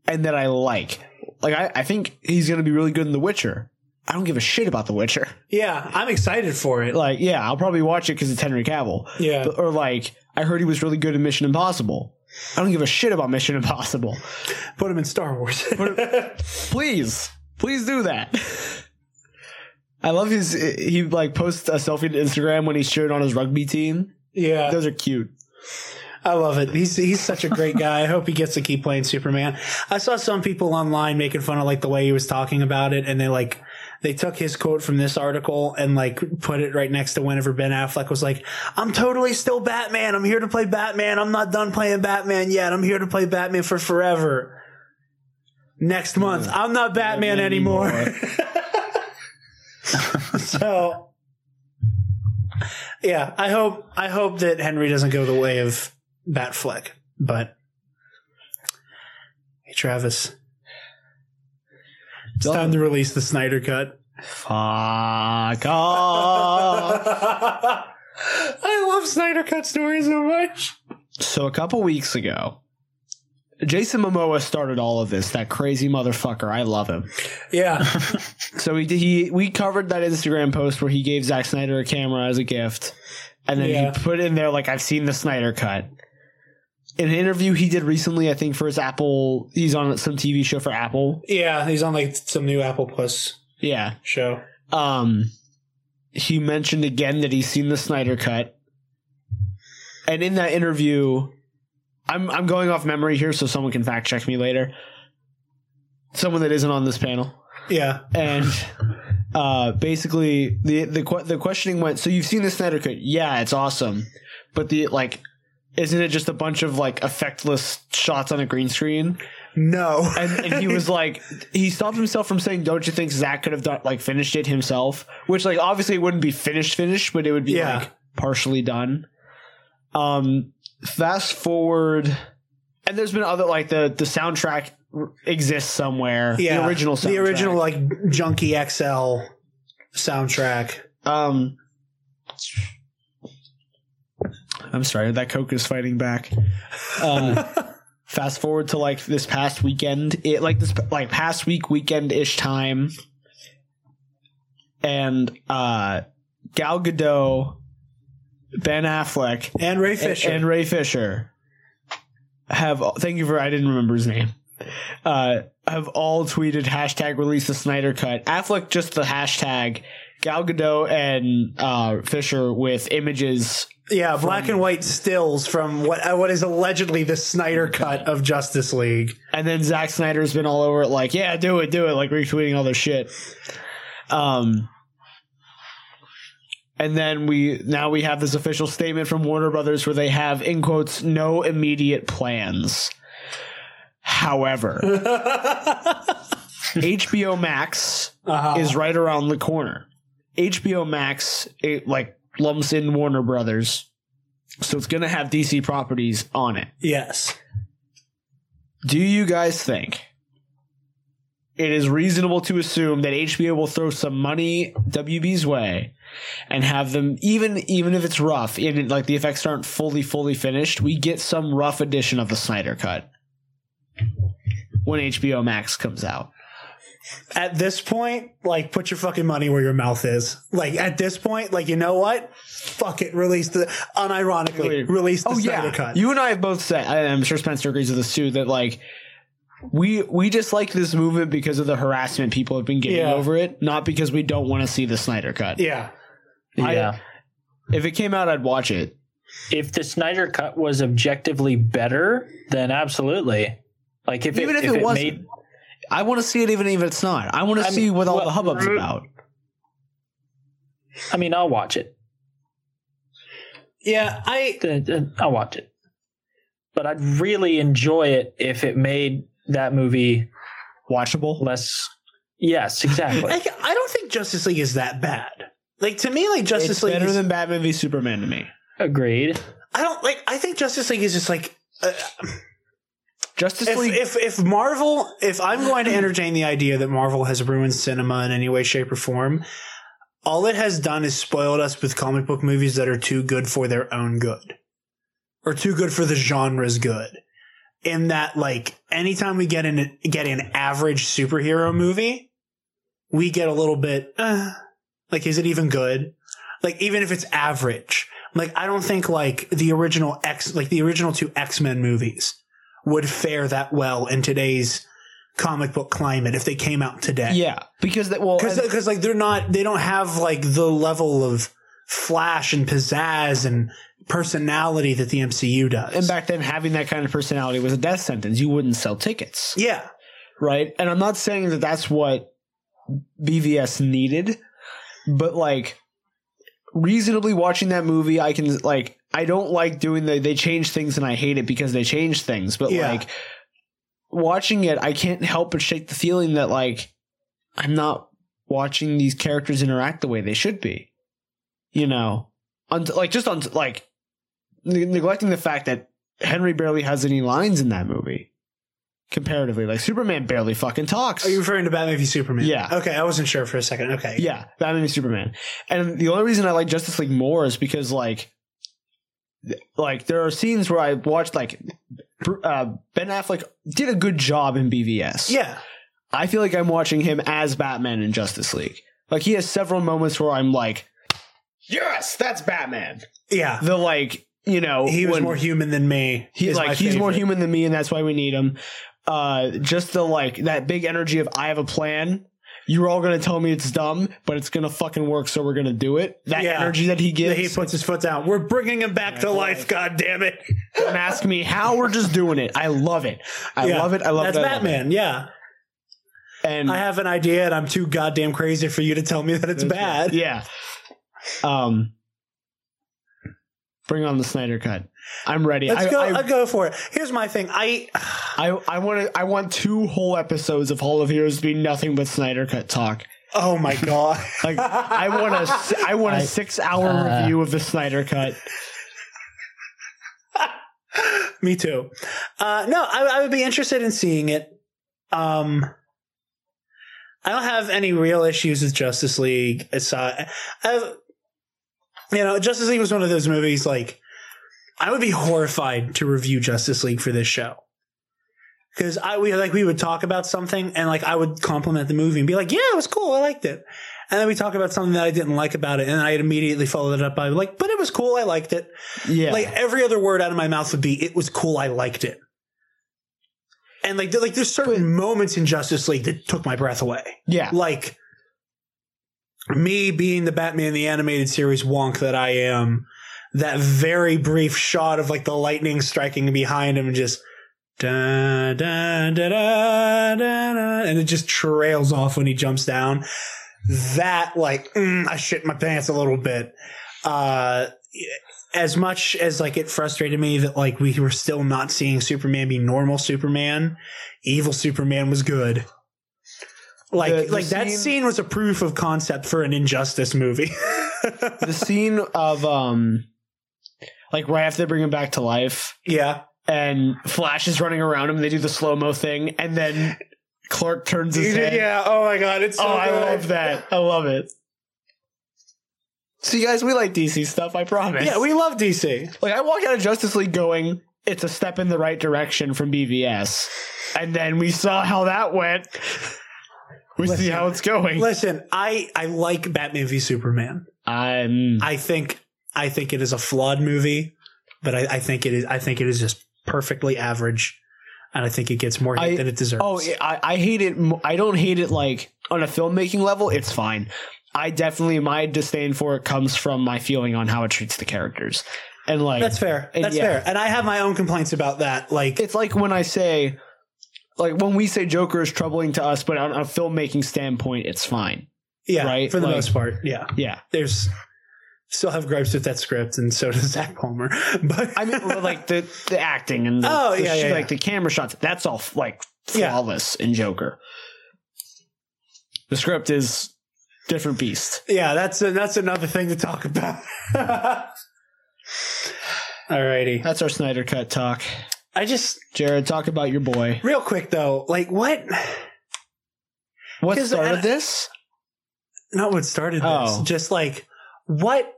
and that I like. Like I, I think he's gonna be really good in The Witcher. I don't give a shit about The Witcher. Yeah. I'm excited for it. Like yeah, I'll probably watch it because it's Henry Cavill. Yeah. But- or like I heard he was really good in Mission Impossible. I don't give a shit about Mission Impossible. Put him in Star Wars. Please, please do that. I love his. He like posts a selfie to Instagram when he's cheering on his rugby team. yeah. Those are cute. I love it. He's he's such a great guy. I hope he gets to keep playing Superman. I saw some people online making fun of like the way he was talking about it, and they like they took his quote from this article and like put it right next to whenever Ben Affleck was like, "I'm totally still Batman. I'm here to play Batman. I'm not done playing Batman yet. I'm here to play Batman for forever." Next month, I'm not Batman anymore. so, yeah, I hope I hope that Henry doesn't go the way of Batfleck, but hey, Travis, it's time to release the Snyder cut. Fuck off. I love Snyder cut stories so much. so a couple weeks ago, Jason Momoa started all of this. That crazy motherfucker. I love him. Yeah, So he he we covered that Instagram post where he gave Zack Snyder a camera as a gift, and then Yeah. he put in there like I've seen the Snyder cut. In an interview he did recently, I think for his Apple, he's on some TV show for Apple. yeah, he's on like some new Apple Plus Yeah. show. Um, he mentioned again that he's seen the Snyder cut, and in that interview, I'm I'm going off memory here, so someone can fact check me later. Someone that isn't on this panel. Yeah, and uh, basically the the the questioning went. So you've seen the Snyder Cut? Yeah, it's awesome, but the like, isn't it just a bunch of like effectless shots on a green screen? no, And, and he was like, he stopped himself from saying, "Don't you think Zack could have done like finished it himself?" Which like obviously it wouldn't be finished finished, but it would be Yeah. like partially done. Um, fast forward, and there's been other like the the soundtrack r- exists somewhere. yeah, the original, soundtrack. the original like Junkie XL soundtrack. Um, I'm sorry, that Coke is fighting back. Uh, fast forward to like this past weekend, it like this like past week weekend ish time, and uh, Gal Gadot, Ben Affleck, And Ray and, Fisher. and Ray Fisher have. Thank you for. I didn't remember his name. Uh, have all tweeted hashtag release the Snyder cut. Affleck just the hashtag. Gal Gadot and uh, Fisher with images. yeah, black and white stills from what uh, what is allegedly the Snyder cut of Justice League. And then Zack Snyder's been all over it, like, yeah, do it, do it, like retweeting all this shit. Um, and then we now we have this official statement from Warner Brothers where they have in quotes no immediate plans. However, HBO Max Uh-huh. is right around the corner. HBO Max it like lumps in Warner Brothers, so it's gonna have DC properties on it. Yes. Do you guys think it is reasonable to assume that HBO will throw some money WB's way and have them even even if it's rough and like the effects aren't fully fully finished, we get some rough edition of the Snyder cut when HBO Max comes out. At this point, like, put your fucking money where your mouth is. Like, at this point, like, you know what? Fuck it. Release the, unironically, release the oh Snyder yeah, cut. you and I have both said. and I'm sure Spencer agrees with this too. That like we we dislike this movement because of the harassment people have been getting Yeah. over it, not because we don't want to see the Snyder cut. yeah. yeah. If it came out, I'd watch it. if the Snyder cut was objectively better, then absolutely. Like if Even it, if it wasn't. made I want to see it, even if it's not. I want to I see mean, what all well, the hubbub's about. I mean, I'll watch it. Yeah. I, I'll watch it. But I'd really enjoy it if it made that movie Watchable. less. Yes, exactly. like, I don't think Justice League is that bad. Like, to me, like, Justice It's League better is, than Batman v Superman to me. Agreed. I don't, like, I think Justice League is just like, uh, Justice if, League. if if Marvel, if I'm going to entertain the idea that Marvel has ruined cinema in any way, shape, or form, all it has done is spoiled us with comic book movies that are too good for their own good, or too good for the genre's good. In that, like, anytime we get an get an average superhero movie, we get a little bit, uh, like, is it even good? Like, even if it's average, like, I don't think like the original X, like the original two X Men movies would fare that well in today's comic book climate if they came out today. yeah, because that well, Because like they're not they don't have like the level of flash and pizzazz and personality that the MCU does. and back then having that kind of personality was a death sentence. You wouldn't sell tickets. yeah. right? And I'm not saying that that's what BVS needed, but like reasonably watching that movie, I can like I don't like doing the they change things and I hate it because they change things, but Yeah. like watching it, I can't help but shake the feeling that like I'm not watching these characters interact the way they should be. You know, on like just on like ne- neglecting the fact that Henry barely has any lines in that movie comparatively. Like Superman barely fucking talks. Are you referring to Batman v Superman? Yeah. Okay, I wasn't sure for a second. Okay. yeah, Batman v Superman. And the only reason I like Justice League more is because like like there are scenes where I watched like uh, Ben Affleck did a good job in BVS. Yeah. I feel like I'm watching him as Batman in Justice League. Like he has several moments where I'm like, yes, that's Batman. Yeah. The like, you know, He was more human than me. He is like he's more human than me, and that's why we need him. Uh, just the like that big energy of I have a plan. You're all gonna tell me it's dumb, but it's gonna fucking work, so we're gonna do it. That Yeah. energy that he Yeah, gives. he puts his foot down. We're bringing him back to life. God damn it! Don't ask me how. We're just doing it. I love it. I Yeah. love it. I love That's it. I love Batman. Yeah. And I have an idea, and I'm too goddamn crazy for you to tell me that it's bad. yeah. Um. Bring on the Snyder cut. I'm ready. Let's I, go. I, I, will go for it. Here's my thing. I I, I want to. I want two whole episodes of Hall of Heroes to be nothing but Snyder cut talk. oh my god. Like I want a si- I want a six hour uh, review of the Snyder cut. Me too. Uh, no, I, I would be interested in seeing it. Um, I don't have any real issues with Justice League. Aside, I've, you know, Justice League was one of those movies. Like, I would be horrified to review Justice League for this show because I we like we would talk about something and like I would compliment the movie and be like, yeah, it was cool, I liked it, And then we talk about something that I didn't like about it, and I'd immediately followed it up by like, but it was cool. I liked it. Yeah. Like every other word out of my mouth would be, it was cool. I liked it. And like, like there's certain moments in Justice League that took my breath away. yeah. Like me being the Batman the animated series wonk that I am, that very brief shot of like the lightning striking behind him and just da da da da da, da and it just trails off when he jumps down. That like mm, I shit my pants a little bit. Uh as much as like it frustrated me that like we were still not seeing Superman be normal Superman, evil Superman was good. Like The- the like that scene- scene was a proof of concept for an injustice movie. the scene of um like right after they bring him back to life yeah. and Flash is running around him, they do the slow mo thing, and then Clark turns his head. Yeah, oh my god, it's so oh, I love that. I love it. See, guys, we like DC stuff. I promise. Yeah, we love DC. like. I walked out of Justice League going, "It's a step in the right direction from BVS," and then we saw how that went. We see how it's going. Listen, I I like Batman v Superman. I'm. I think I think it is a flawed movie, but I, I think it is I think it is just perfectly average, and I think it gets more hate I- than it deserves. Oh, I, I hate it. I don't hate it like on a filmmaking level. It's fine. I definitely my disdain for it comes from my feeling on how it treats the characters, and like that's fair. That's yeah. fair. And I have my own complaints about that. Like It's like when I say, like when we say Joker is troubling to us, but on a filmmaking standpoint, it's fine. yeah, right, for the like- most part. Yeah, Yeah, there's still have gripes with that script, and so does Zach Palmer. But I mean, like the the acting and the, Oh, the yeah, yeah, like yeah. the camera shots. That's all like flawless in Joker. The script is different beast. yeah, that's a, that's another thing to talk about. Alrighty, That's our Snyder cut talk. I just Jared, talk about your boy. real quick though, like what? What started I- this? Not what started this. Oh. Just like what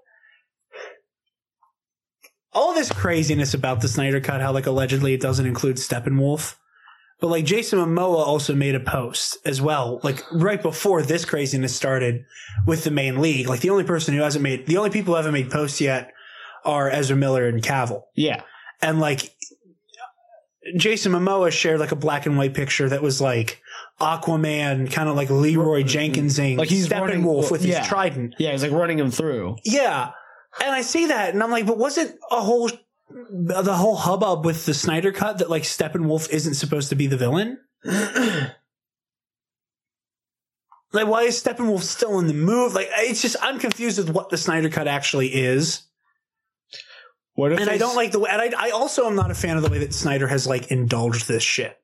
all this craziness about the Snyder Cut, how like allegedly it doesn't include Steppenwolf. But like Jason Momoa also made a post as well, like right before this craziness started with the main league. Like the only person who hasn't made the only people who haven't made posts yet are Ezra Miller and Cavill. Yeah. And like Jason Momoa shared like a black and white picture that was like Aquaman, kind of like Leeroy Jenkinsing, Like he's running- Steppenwolf with yeah. his trident. Yeah, he's like running him through. Yeah. And I see that and I'm like, but wasn't a whole the whole hubbub with the Snyder cut that like Steppenwolf isn't supposed to be the villain? like why is Steppenwolf still in the move? Like it's just I'm confused with what the Snyder cut actually is. What if And I don't like the way and I, I also am not a fan of the way that Snyder has like indulged this shit.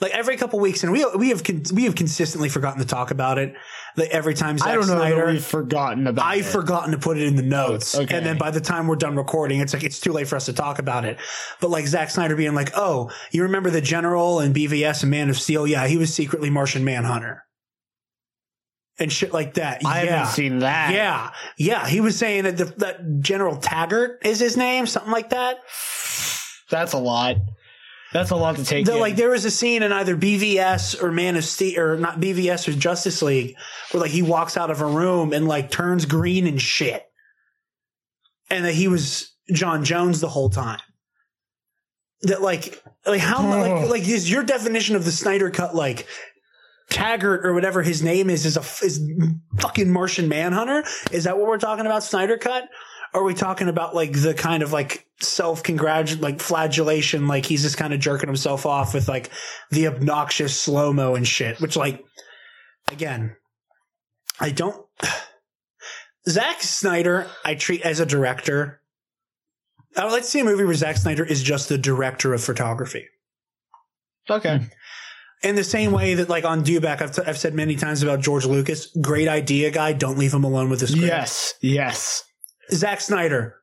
Like every couple weeks, and we we have we have consistently forgotten to talk about it. That every time Zack I don't know Snyder, that we've forgotten about I've it. forgotten to put it in the notes. Oh, okay. And then by the time we're done recording, it's like, it's too late for us to talk about it. But like Zack Snyder being like, oh, you remember the General and BVS and Man of Steel? Yeah, he was secretly Martian Manhunter. And shit like that. I yeah. haven't seen that. Yeah. Yeah. He was saying that, the, that General Taggart is his name, something like that. That's a lot. That's a lot to take. The- like there was a scene in either BVS or Man of Steel or not BVS or Justice League where like he walks out of a room and like turns green and shit. And that he was J'onn J'onzz the whole time. That like like how mu- like like is your definition of the Snyder cut like Taggart or whatever his name is is a is fucking Martian Manhunter? Is that what we're talking about Snyder cut? Or are we talking about like the kind of like self congratulate like flagellation like he's just kind of jerking himself off with like the obnoxious slow mo and shit which like again I don't Zack Snyder I treat as a director I would like to see a movie where Zack Snyder is just the director of photography okay. Hmm. in the same way that like on Dewback I've, t- I've said many times about George Lucas great idea guy don't leave him alone with the script Yes. Yes. Zack Snyder,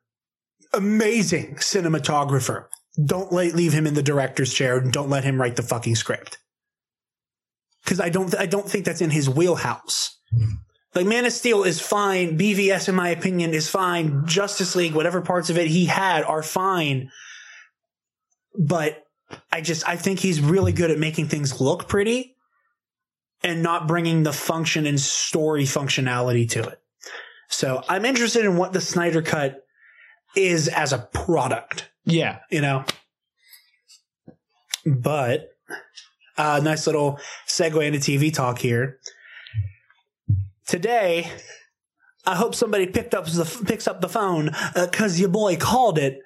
amazing cinematographer. Don't let, leave him in the director's chair and don't let him write the fucking script. Cause I don't, I don't think that's in his wheelhouse. Like Man of Steel is fine. BVS, in my opinion, is fine. Justice League, whatever parts of it he had are fine. But I just, I think he's really good at making things look pretty. and not bringing the function and story functionality to it. So I'm interested in what the Snyder Cut is as a product, Yeah. you know? But a uh, nice little segue into TV talk here. Today, I hope somebody picked up the picks up the phone because your boy called it.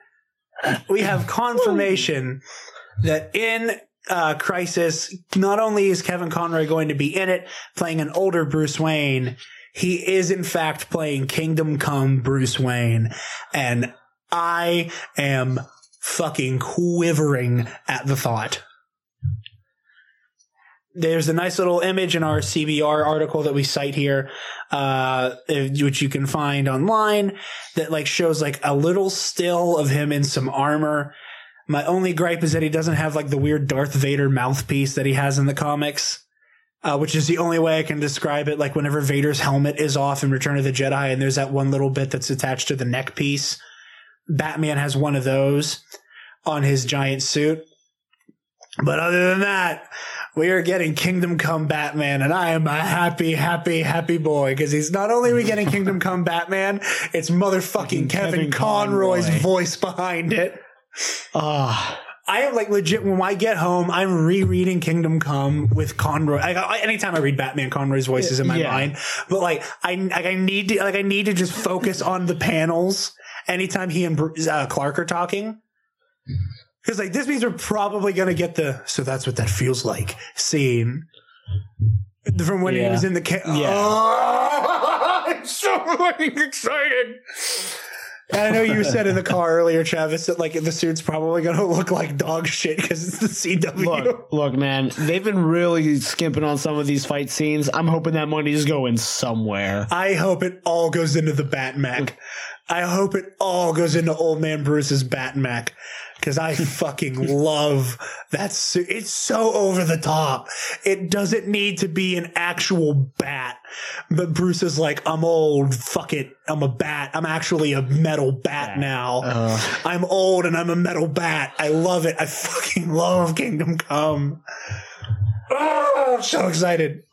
We have confirmation that in uh, Crisis, not only is Kevin Conroy going to be in it, playing an older Bruce Wayne, he is in fact playing Kingdom Come Bruce Wayne, and I am fucking quivering at the thought. There's a nice little image in our CBR article that we cite here, uh, which you can find online that like shows like a little still of him in some armor. My only gripe is that he doesn't have like the weird Darth Vader mouthpiece that he has in the comics. Uh, which is the only way I can describe it. Like whenever Vader's helmet is off in Return of the Jedi, and there's that one little bit that's attached to the neck piece. Batman has one of those on his giant suit. But other than that, we are getting Kingdom Come Batman, and I am a happy, happy, happy boy because he's not only are we getting Kingdom Come Batman, it's motherfucking Kevin, Kevin Conroy's Conroy. voice behind it. Ah. I am like legit when I get home, I'm rereading Kingdom Come with Conroy. I, I, anytime I read Batman, Conroy's voice is in my Yeah. mind. But like, I like I need to like I need to just focus on the panels anytime he and uh, Clark are talking. Because like this means we're probably gonna get the so that's what that feels like scene from when he was in the ca- Yeah. Oh, I'm so fucking excited. And I know you said in the car earlier, Travis, that like the suit's probably going to look like dog shit because it's the CW. Look, look, man. They've been really skimping on some of these fight scenes. I'm hoping that money's going somewhere. I hope it all goes into the Batmac. I hope it all goes into Old Man Bruce's Batmech because I fucking love that suit. It's so over the top. It doesn't need to be an actual bat, but Bruce is like, I'm old. Fuck it. I'm a bat. I'm actually a metal bat now. I'm old and I'm a metal bat. I love it. I fucking love Kingdom Come. Oh, I'm so excited.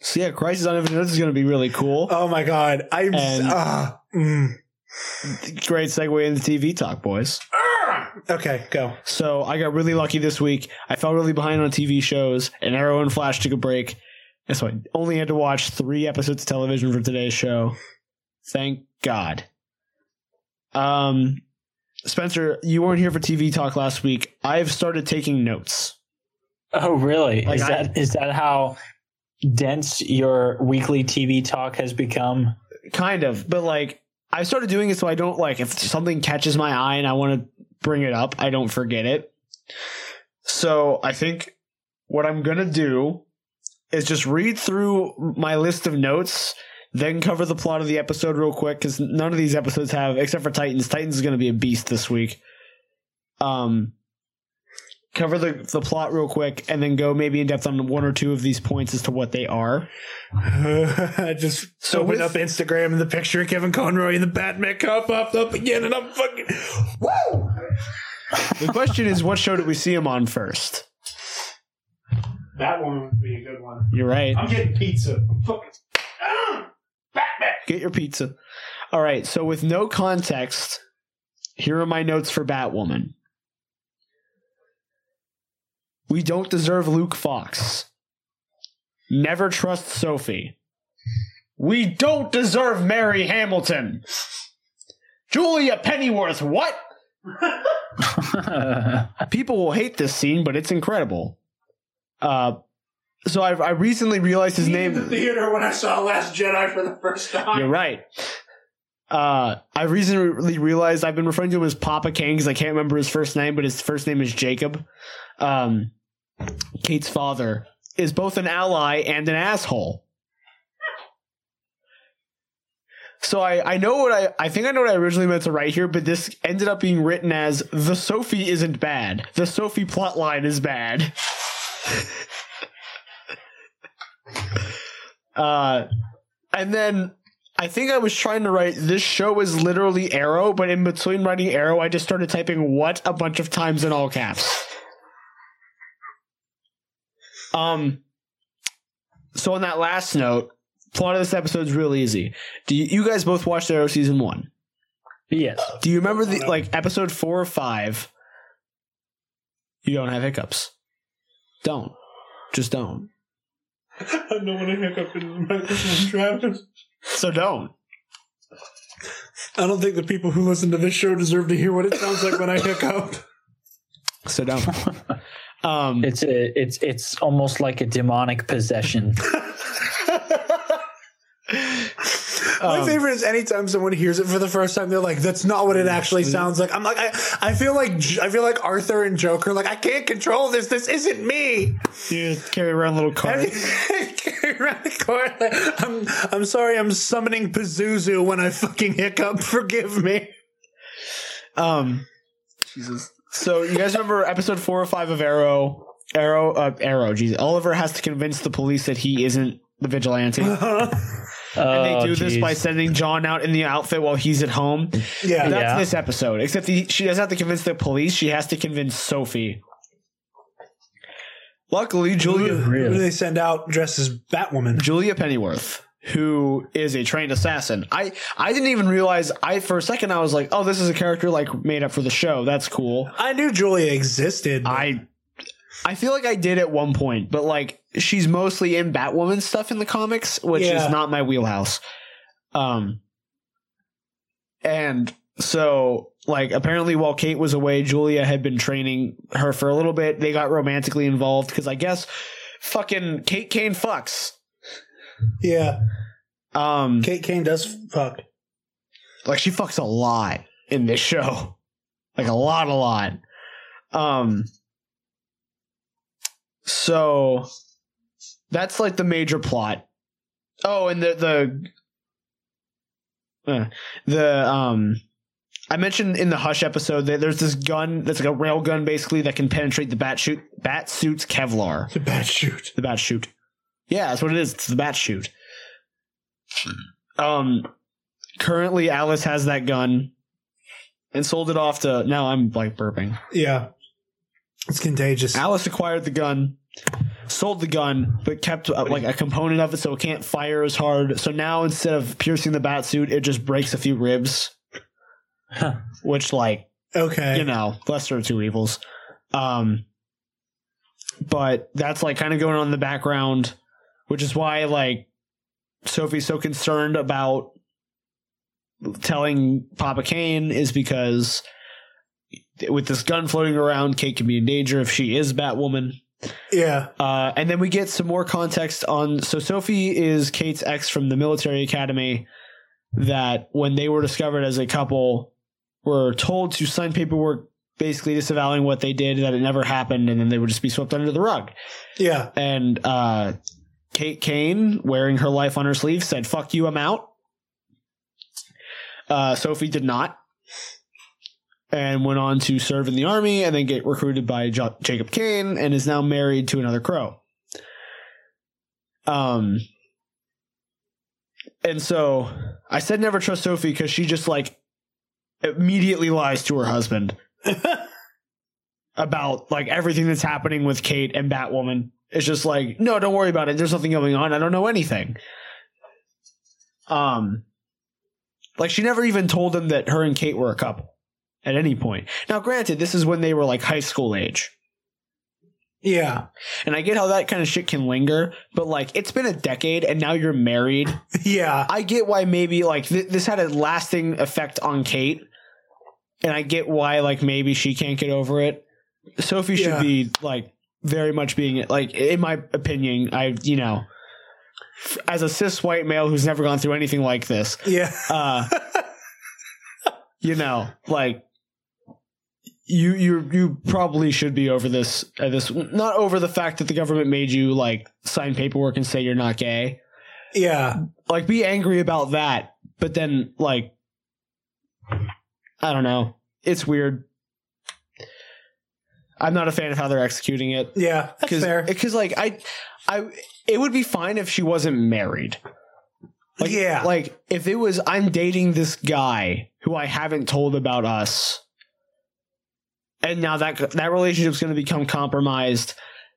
So yeah, Crisis on Infinite Earths is going to be really cool. Oh my god. I'm And- ah, mm. Great segue into TV talk, boys. Okay, go. So I got really lucky this week. I fell really behind on TV shows, and Arrow and Flash took a break. And so I only had to watch three episodes of television for today's show. Thank God. Um, Spencer, you weren't here for TV talk last week. I've started taking notes. Oh, really? Like is I- that is that how dense your weekly TV talk has become? Kind of, but like I started doing it so I don't like if something catches my eye and I want to bring it up, I don't forget it. So I think what I'm gonna do is just read through my list of notes, then cover the plot of the episode real quick because none of these episodes have, except for Titans. Titans is gonna be a beast this week. Um, cover the the plot real quick and then go maybe in depth on one or two of these points as to what they are. Just So open with- up Instagram and the picture of Kevin Conroy and the Batman cup popped up again, and I'm fucking woo. The question is, what show did we see him on first? That one would be a good one. You're right. I'm getting pizza. I'm fucking Ah! Batman. Get your pizza. All right. So, with no context, here are my notes for Batwoman. We don't deserve Luke Fox. Never trust Sophie. We don't deserve Mary Hamilton. Julia Pennyworth, what? People will hate this scene, but it's incredible. Uh, so I, I recently realized his In the name. theater when I saw Last Jedi for the first time. You're right. Uh, I recently realized I've been referring to him as Papa Kane because I can't remember his first name, but his first name is Jacob. Um, Kate's father is both an ally and an asshole. So I, I know what I I think I know what I originally meant to write here, but this ended up being written as the Sophie isn't bad. The Sophie plotline is bad. uh and then I think I was trying to write this show is literally Arrow, but in between writing Arrow, I just started typing what a bunch of times in all caps. Um. So on that last note, plot of this episode is real easy. Do you, you guys both watched Arrow season one? Yes. Do you remember the like episode four or five? You don't have hiccups. Don't. Just don't. I don't want to hiccup in the microphone, Travis. So don't. I don't think the people who listen to this show deserve to hear what it sounds like when I hiccup. So don't. um. It's a it's it's almost like a demonic possession. My Um, favorite is anytime someone hears it for the first time, they're like, "That's not what it actually sounds like." I'm like, I, I feel like I feel like Arthur and Joker. Like, I can't control this. This isn't me. You carry around a little card. Carry around the court. like, I'm I'm sorry. I'm summoning Pazuzu when I fucking hiccup. Forgive me. Um, Jesus. So you guys remember episode four or five of Arrow? Arrow, uh, Arrow. Jesus. Oliver has to convince the police that he isn't the vigilante, and they Oh, do this geez. by sending John out in the outfit while he's at home. Yeah. That's Yeah. this episode. Except he, she doesn't have to convince the police; she has to convince Sophie. Luckily, Who, Julia who do they send out dressed as Batwoman? Julia Pennyworth, who is a trained assassin. I I didn't even realize. I for a second I was like, oh, this is a character like made up for the show. That's cool. I knew Julia existed. but- I I feel like I did at one point, but like she's mostly in Batwoman stuff in the comics, which Yeah. is not my wheelhouse. Um and so like apparently while Kate was away, Julia had been training her for a little bit. They got romantically involved because I guess fucking Kate Kane fucks. yeah. Um Kate Kane does fuck. like she fucks a lot in this show like a lot a lot um so that's like the major plot oh and the the uh, the um I mentioned in the Hush episode that there's this gun that's like a rail gun basically that can penetrate the bat shoot bat suit's Kevlar. The bat shoot. The bat shoot. Yeah, that's what it is. It's the bat shoot. Um, currently Alice has that gun and sold it off to. Now I'm like burping. Yeah. It's contagious. Alice acquired the gun, sold the gun, but kept uh, like a component of it so it can't fire as hard. So now instead of piercing the bat suit, it just breaks a few ribs, Huh. which like Okay. you know, lesser of two evils. Um, but that's like kind of going on in the background, which is why like Sophie's so concerned about telling Papa Kane is because with this gun floating around, Kate can be in danger if she is Batwoman. Yeah. Uh, and then we get some more context on. So Sophie is Kate's ex from the military academy. That when they were discovered as a couple, were told to sign paperwork basically disavowing what they did, that it never happened, and then they would just be swept under the rug. Yeah. And uh, Kate Kane, wearing her life on her sleeve, said, "Fuck you, I'm out." Uh, Sophie did not, and went on to serve in the army, and then get recruited by jo- Jacob Kane, and is now married to another crow. Um, and so I said never trust Sophie because she just like immediately lies to her husband about like everything that's happening with Kate and Batwoman. It's just like, no, don't worry about it. There's nothing going on. I don't know anything. Um, like she never even told him that her and Kate were a couple at any point. Now, granted, this is when they were like high school age. Yeah. And I get how that kind of shit can linger, but like it's been a decade and now you're married. Yeah. I get why maybe like th- this had a lasting effect on Kate, and I get why like maybe she can't get over it. Sophie should be like very much being like in my opinion. I you know as a cis white male who's never gone through anything like this, Yeah. uh, you know like. You you you probably should be over this uh, this not over the fact that the government made you like sign paperwork and say you're not gay Yeah. like be angry about that but then like i don't know it's weird i'm not a fan of how they're executing it Yeah. That's because fair. because like i i it would be fine if she wasn't married like Yeah. like if it was i'm dating this guy who i haven't told about us and now that that relationship's going to become compromised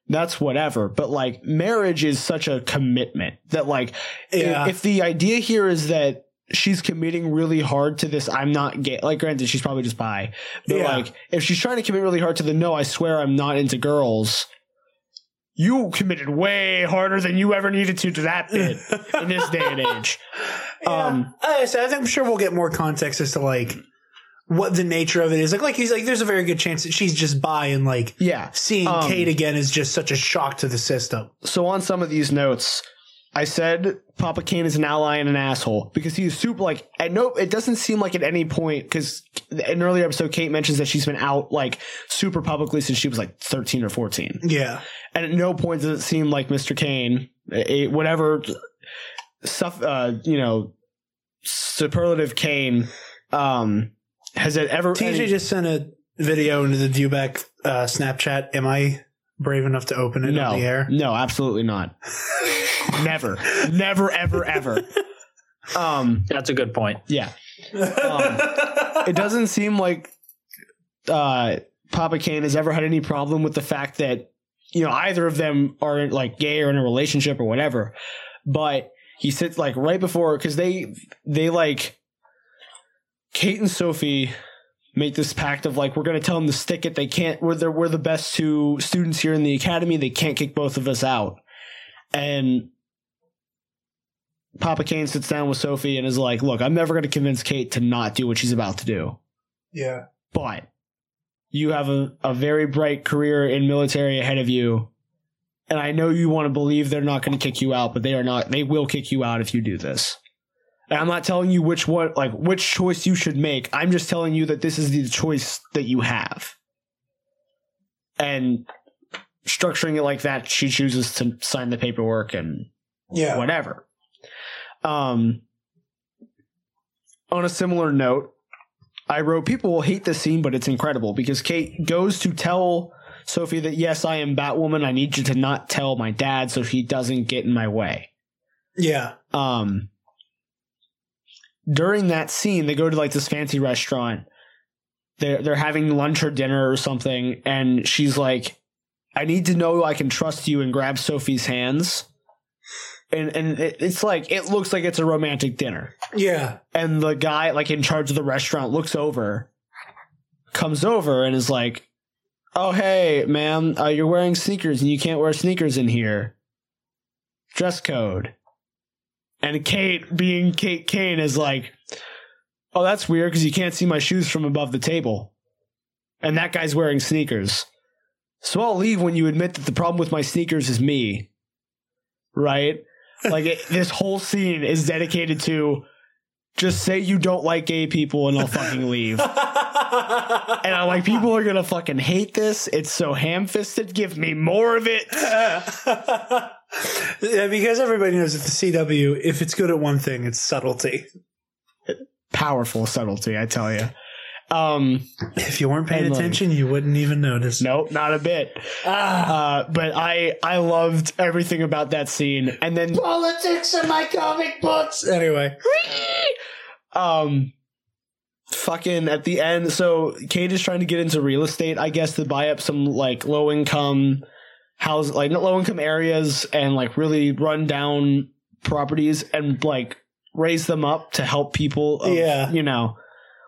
that's whatever. But like marriage is such a commitment that like Yeah. if the idea here is that she's committing really hard to this I'm not gay like granted she's probably just bi. But Yeah. like if she's trying to commit really hard to the no, I swear I'm not into girls. You committed way harder than you ever needed to to that bit in this day and age. Um, I, said, I'm sure we'll get more context as to like what the nature of it is. Like, like he's like, there's a very good chance that she's just by and like yeah. seeing Um, Kate again is just such a shock to the system. so on some of these notes, I said Papa Kane is an ally and an asshole because he's super like at no it doesn't seem like at any point because in an earlier episode Kate mentions that she's been out like super publicly since she was like 13 or 14 Yeah. and at no point does it seem like Mr. Kane a, whatever stuff uh you know superlative Kane um has it ever TJ any- just sent a video into the Dewback uh, Snapchat. Am I brave enough to open it no on the air? no absolutely not never never ever ever um That's a good point. Yeah. Um, it doesn't seem like uh, Papa Kane has ever had any problem with the fact that you know either of them are like gay or in a relationship or whatever. But he sits like right before because they they like Kate and Sophie make this pact of like we're going to tell them to stick it. They can't. We're the we're the best two students here in the academy. They can't kick both of us out. And Papa Kane sits down with Sophie and is like, "Look, I'm never going to convince Kate to not do what she's about to do, yeah. but you have a, a very bright career in military ahead of you, and I know you want to believe they're not going to kick you out, but they are not. They will kick you out if you do this. And I'm not telling you which one, like which choice you should make. I'm just telling you that this is the choice that you have, and." Structuring it like that, she chooses to sign the paperwork and Yeah. whatever. Um, on a similar note, I wrote people will hate this scene, but it's incredible because Kate goes to tell Sophie that yes, I am Batwoman. I need you to not tell my dad so he doesn't get in my way. Yeah. Um, during that scene, they go to like this fancy restaurant. They're they're having lunch or dinner or something, and she's like, "I need to know I can trust you," and grabs Sophie's hands. And and it, it's like it looks like it's a romantic dinner Yeah. and the guy like in charge of the restaurant looks over comes over and is like oh hey ma'am uh, you're wearing sneakers and you can't wear sneakers in here dress code and kate being kate kane is like oh that's weird because you can't see my shoes from above the table and that guy's wearing sneakers so i'll leave when you admit that the problem with my sneakers is me right like it, this whole scene is dedicated to just say you don't like gay people and I'll fucking leave. and I'm like, people are gonna fucking hate this. It's so ham fisted. Give me more of it. yeah, because everybody knows that the CW, if it's good at one thing, it's subtlety. Powerful subtlety, I tell you. Um, If you weren't paying And, like- attention, you wouldn't even notice. nope, not a bit. Uh, but I I loved everything about that scene. And then Politics in my comic books. Anyway. um fucking at the end so kate is trying to get into real estate i guess to buy up some like low income house like low income areas and like really run down properties and like raise them up to help people of, Yeah. you know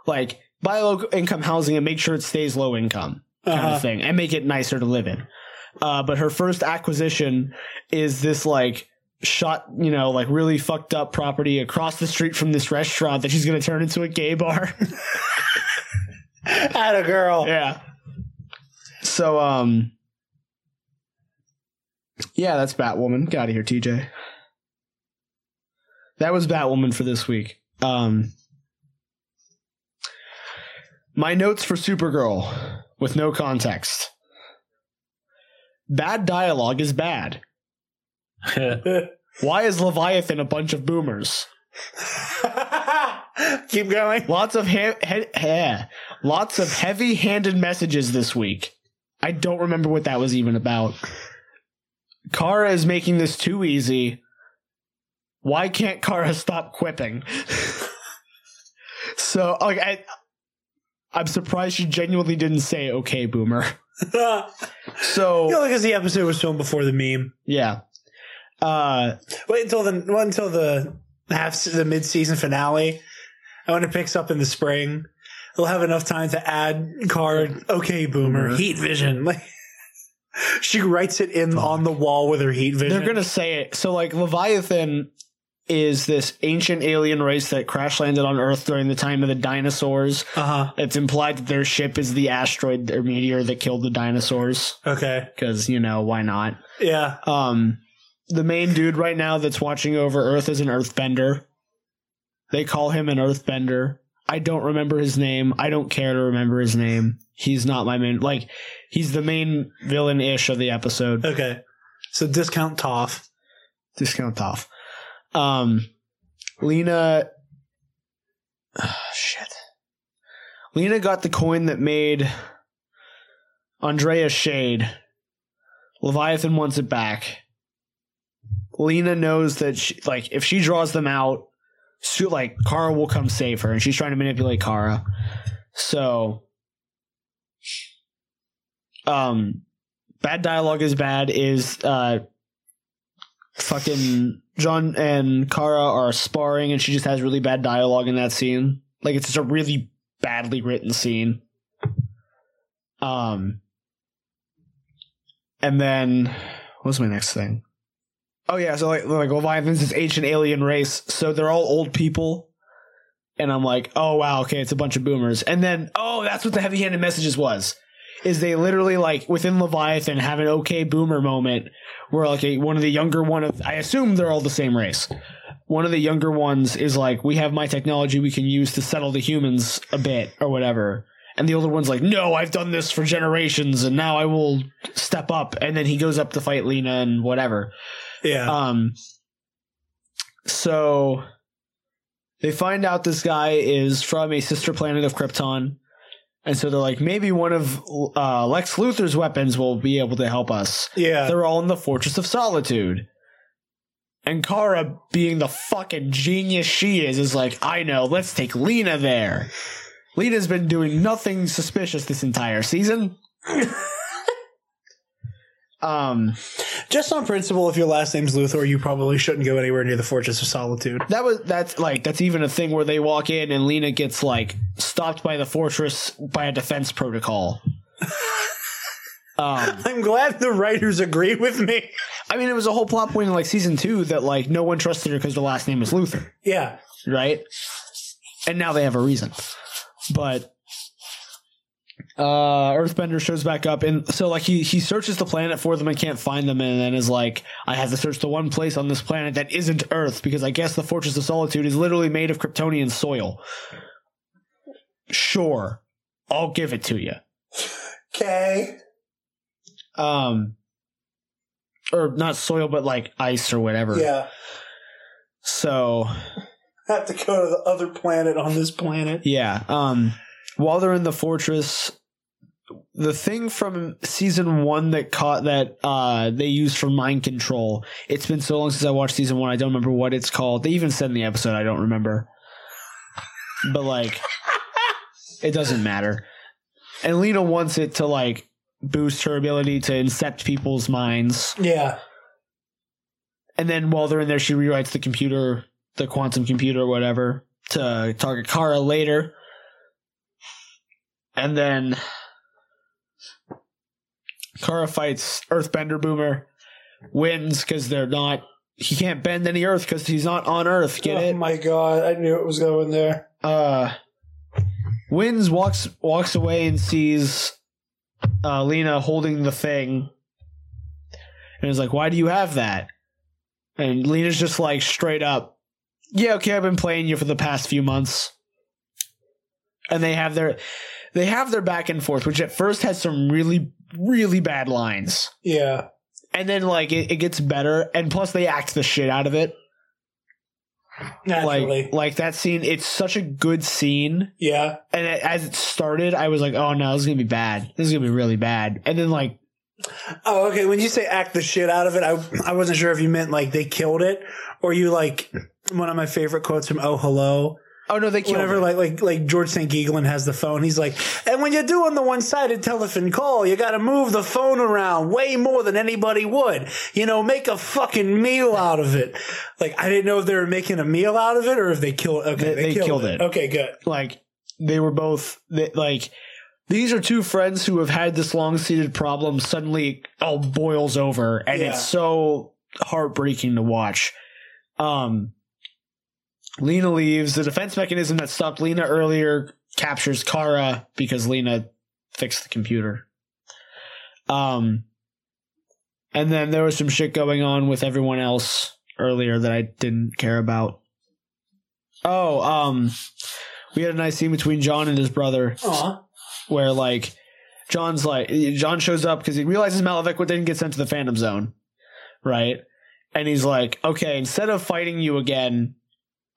like buy low income housing and make sure it stays low income kind Uh-huh. of thing and make it nicer to live in uh, but her first acquisition is this like shot, you know, like really fucked up property across the street from this restaurant that she's going to turn into a gay bar. At a girl. yeah. So, um, yeah, that's Batwoman. Get out of here, TJ. That was Batwoman for this week. Um, my notes for Supergirl with no context. Bad dialogue is bad. Why is Leviathan a bunch of boomers? Keep going. Lots of he- he- he- lots of heavy-handed messages this week. I don't remember what that was even about. Kara is making this too easy. Why can't Kara stop quipping? so, like, I, I'm surprised she genuinely didn't say "Okay, boomer." So know, because the episode was filmed before the meme. yeah. Uh Wait until the wait until the half the mid season finale. And when it picks up in the spring, they'll have enough time to add card. Okay, boomer, heat vision. Like she writes it in on the wall with her heat vision. they're gonna say it. So like Leviathan is this ancient alien race that crash landed on Earth during the time of the dinosaurs. uh huh. It's implied that their ship is the asteroid or meteor that killed the dinosaurs. Okay. Because, you know, why not? Yeah. Um the main dude right now that's watching over Earth is an earthbender. They call him an earthbender. I don't remember his name. I don't care to remember his name. He's not my main like he's the main villain ish of the episode. Okay. So discount Toph. Discount off. Um Lena Oh, shit. Lena got the coin that made Andrea shade. Leviathan wants it back. Lena knows that she, like if she draws them out, she, like Kara will come save her, and she's trying to manipulate Kara. So, um, bad dialogue is bad. Is uh, fucking J'onn and Kara are sparring, and she just has really bad dialogue in that scene. Like it's just a really badly written scene. Um, and then what's my next thing? Oh yeah, so like like Leviathan's this ancient alien race, so they're all old people. And I'm like, oh wow, okay, it's a bunch of boomers. And then, oh, that's what the heavy-handed messages was. Is they literally like within Leviathan have an okay boomer moment where like a, one of the younger one of I assume they're all the same race. One of the younger ones is like, we have my technology we can use to settle the humans a bit or whatever. And the older one's like, no, I've done this for generations and now I will step up. And then he goes up to fight Lena and whatever. Yeah. Um, so they find out this guy is from a sister planet of Krypton. And so they're like, maybe one of uh, Lex Luthor's weapons will be able to help us. yeah. They're all in the Fortress of Solitude. And Kara, being the fucking genius she is, is like, I know, let's take Lena there. Lena's been doing nothing suspicious this entire season. um, Just on principle, if your last name's Luthor, you probably shouldn't go anywhere near the Fortress of Solitude. that was that's like that's even a thing where they walk in and Lena gets like stopped by the fortress by a defense protocol. um, I'm glad the writers agree with me. I mean, it was a whole plot point in like season two that like no one trusted her because her last name is Luthor. Yeah. right? And now they have a reason. But uh Earthbender shows back up and so like he he searches the planet for them and can't find them and then is like I have to search the one place on this planet that isn't Earth because I guess the Fortress of Solitude is literally made of Kryptonian soil. Sure. I'll give it to you. Okay. Um or not soil but like ice or whatever. Yeah. So I Have to go to the other planet on this planet. Yeah. Um while they're in the fortress the thing from season one that caught that uh they used for mind control, it's been so long since I watched season one, I don't remember what it's called. They even said in the episode, I don't remember. But like it doesn't matter. And Lena wants it to like boost her ability to incept people's minds. Yeah. And then while they're in there, she rewrites the computer, the quantum computer or whatever, to target Kara later. And then Kara fights Earthbender Boomer, wins because they're not. He can't bend any Earth because he's not on Earth. Get oh it? my god, I knew it was going there. uh wins walks walks away and sees uh Lena holding the thing and is like, Why do you have that? And Lena's just like straight up, Yeah, okay, I've been playing you for the past few months. And they have their they have their back and forth, which at first has some really, really bad lines. Yeah. And then like it, it gets better, and plus they act the shit out of it. Naturally. Like like that scene, it's such a good scene. yeah. And it, as it started, I was like, "Oh no, this is gonna be bad. This is gonna be really bad." And then like, Oh, okay. When you say act the shit out of it, I I wasn't sure if you meant like they killed it or you like one of my favorite quotes from Oh Hello Oh no, they killed Whenever it. like like like George St. Geegland has the phone, he's like, and when you're doing the one sided telephone call, you got to move the phone around way more than anybody would. You know, make a fucking meal out of it. Like I didn't know if they were making a meal out of it or if they killed. Okay, They- they killed it. Okay, good. like they were both they, like these are two friends who have had this long seated problem suddenly all boils over and Yeah. it's so heartbreaking to watch um lena leaves the defense mechanism that stopped lena earlier captures kara because lena fixed the computer um and then there was some shit going on with everyone else earlier that i didn't care about oh um we had a nice scene between J'onn and his brother Aw. where like J'onn's like J'onn shows up because he realizes Malefic didn't get sent to the Phantom Zone, right? And he's like, okay, instead of fighting you again,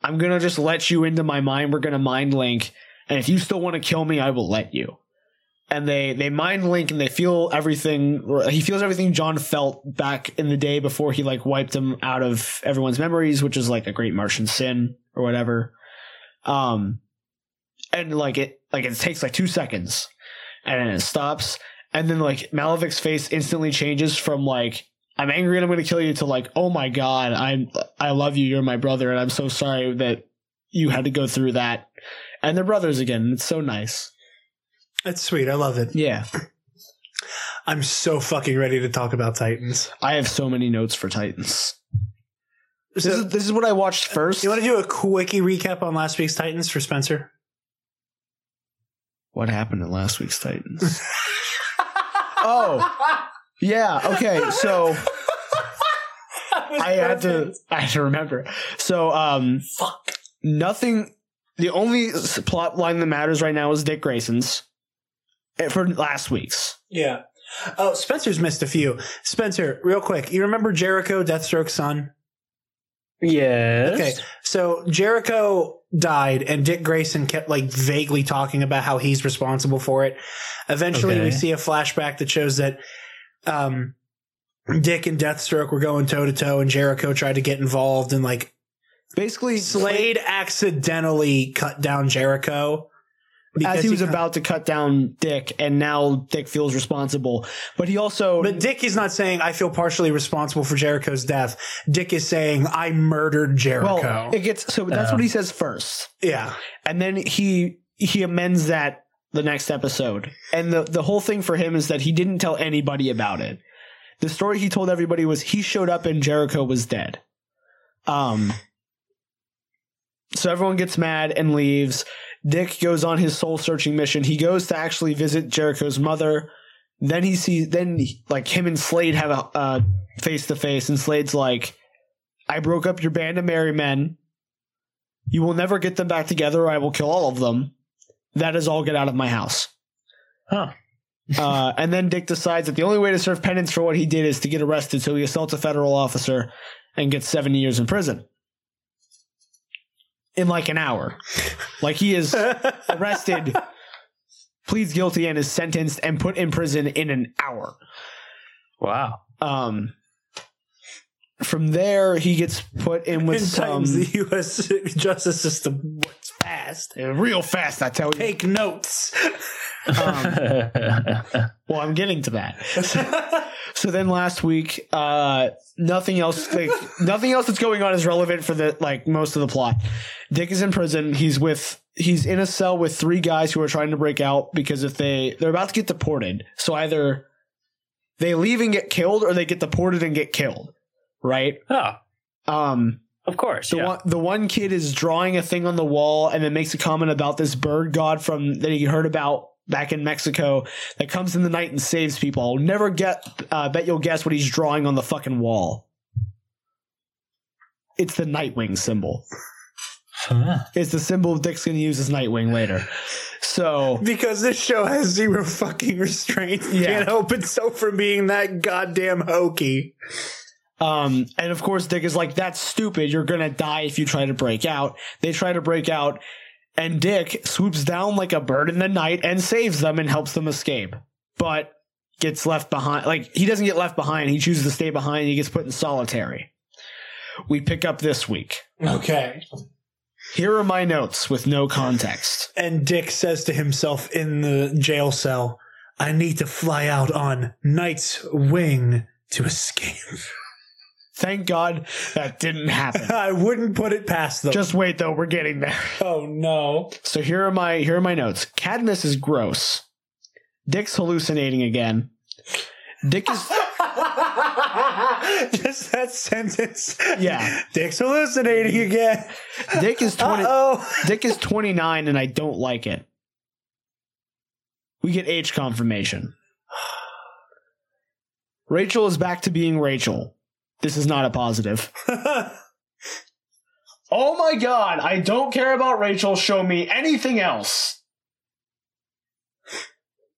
I'm gonna just let you into my mind. We're gonna mind link, and if you still want to kill me, I will let you. And they they mind link and they feel everything. He feels everything J'onn felt back in the day before he like wiped him out of everyone's memories, which is like a great Martian sin or whatever. Um, and like it like it takes like two seconds and then it stops and then like Malefic's face instantly changes from like I'm angry and I'm gonna kill you to like oh my god I'm I love you you're my brother and I'm so sorry that you had to go through that and they're brothers again it's so nice That's sweet. I love it. yeah I'm so fucking ready to talk about Titans. I have so many notes for Titans this is this is what I watched first You want to do a quickie recap on last week's Titans for Spencer? what happened in last week's Titans oh yeah okay so I had to I had to remember. So um Fuck. nothing the only plot line that matters right now is Dick Grayson's eh, for last week's. Yeah. Oh, Spencer's missed a few. Spencer, real quick, you remember Jericho, Deathstroke's son? Yes. Okay, so Jericho died, and Dick Grayson kept like vaguely talking about how he's responsible for it. Eventually, Okay. we see a flashback that shows that um, Dick and Deathstroke were going toe to toe, and Jericho tried to get involved, and like Basically Slade accidentally cut down Jericho as he was cut- about to cut down Dick and now Dick feels responsible. But he also But Dick is not saying I feel partially responsible for Jericho's death. Dick is saying I murdered Jericho. well it gets so that's what he says first. yeah. And then he he amends that the next episode. And the the whole thing for him is that he didn't tell anybody about it. The story he told everybody was he showed up and Jericho was dead. Um so everyone gets mad and leaves. Dick goes on his soul searching mission. He goes to actually visit Jericho's mother. Then he sees then like him and Slade have a face to face and Slade's like I broke up your band of merry men. You will never get them back together or I will kill all of them. That is all get out of my house. Huh. uh, and then Dick decides that the only way to serve penance for what he did is to get arrested, so he assaults a federal officer and gets seven years in prison. In like an hour. Like he is arrested, pleads guilty, and is sentenced and put in prison in an hour. Wow. Um, from there, he gets put in with In some times the U.S. justice system fast. real fast. I tell you. Take notes. Um, well, I'm getting to that. so then last week, uh, nothing else, like nothing else that's going on is relevant for the like most of the plot. Dick is in prison. He's with he's in a cell with three guys who are trying to break out because if they they're about to get deported, so either they leave and get killed or they get deported and get killed, right? oh, Um, of course. the yeah. one the one kid is drawing a thing on the wall and then makes a comment about this bird god from that he heard about back in Mexico that comes in the night and saves people. I'll never get uh, bet you'll guess what he's drawing on the fucking wall. It's the Nightwing symbol. Huh. It's the symbol Dick's going to use as Nightwing later. So Because this show has zero fucking restraint. You Yeah. Can't help itself from being that goddamn hokey. Um, and of course, Dick is like, that's stupid. You're going to die if you try to break out. They try to break out, and Dick swoops down like a bird in the night and saves them and helps them escape. But gets left behind. Like, he doesn't get left behind. He chooses to stay behind. He gets put in solitary. We pick up this week. Okay. Here are my notes with no context. And Dick says to himself in the jail cell, I need to fly out on Night's Wing to escape. Thank God that didn't happen. I wouldn't put it past them. Just wait though, we're getting there. oh no. So here are my here are my notes. Cadmus is gross. Dick's hallucinating again. Dick is Just that sentence. yeah. Dick's hallucinating again. Dick is twenty. Oh. Dick is twenty nine, and I don't like it. We get age confirmation. Rachel is back to being Rachel. This is not a positive. oh my god! I don't care about Rachel. Show me anything else.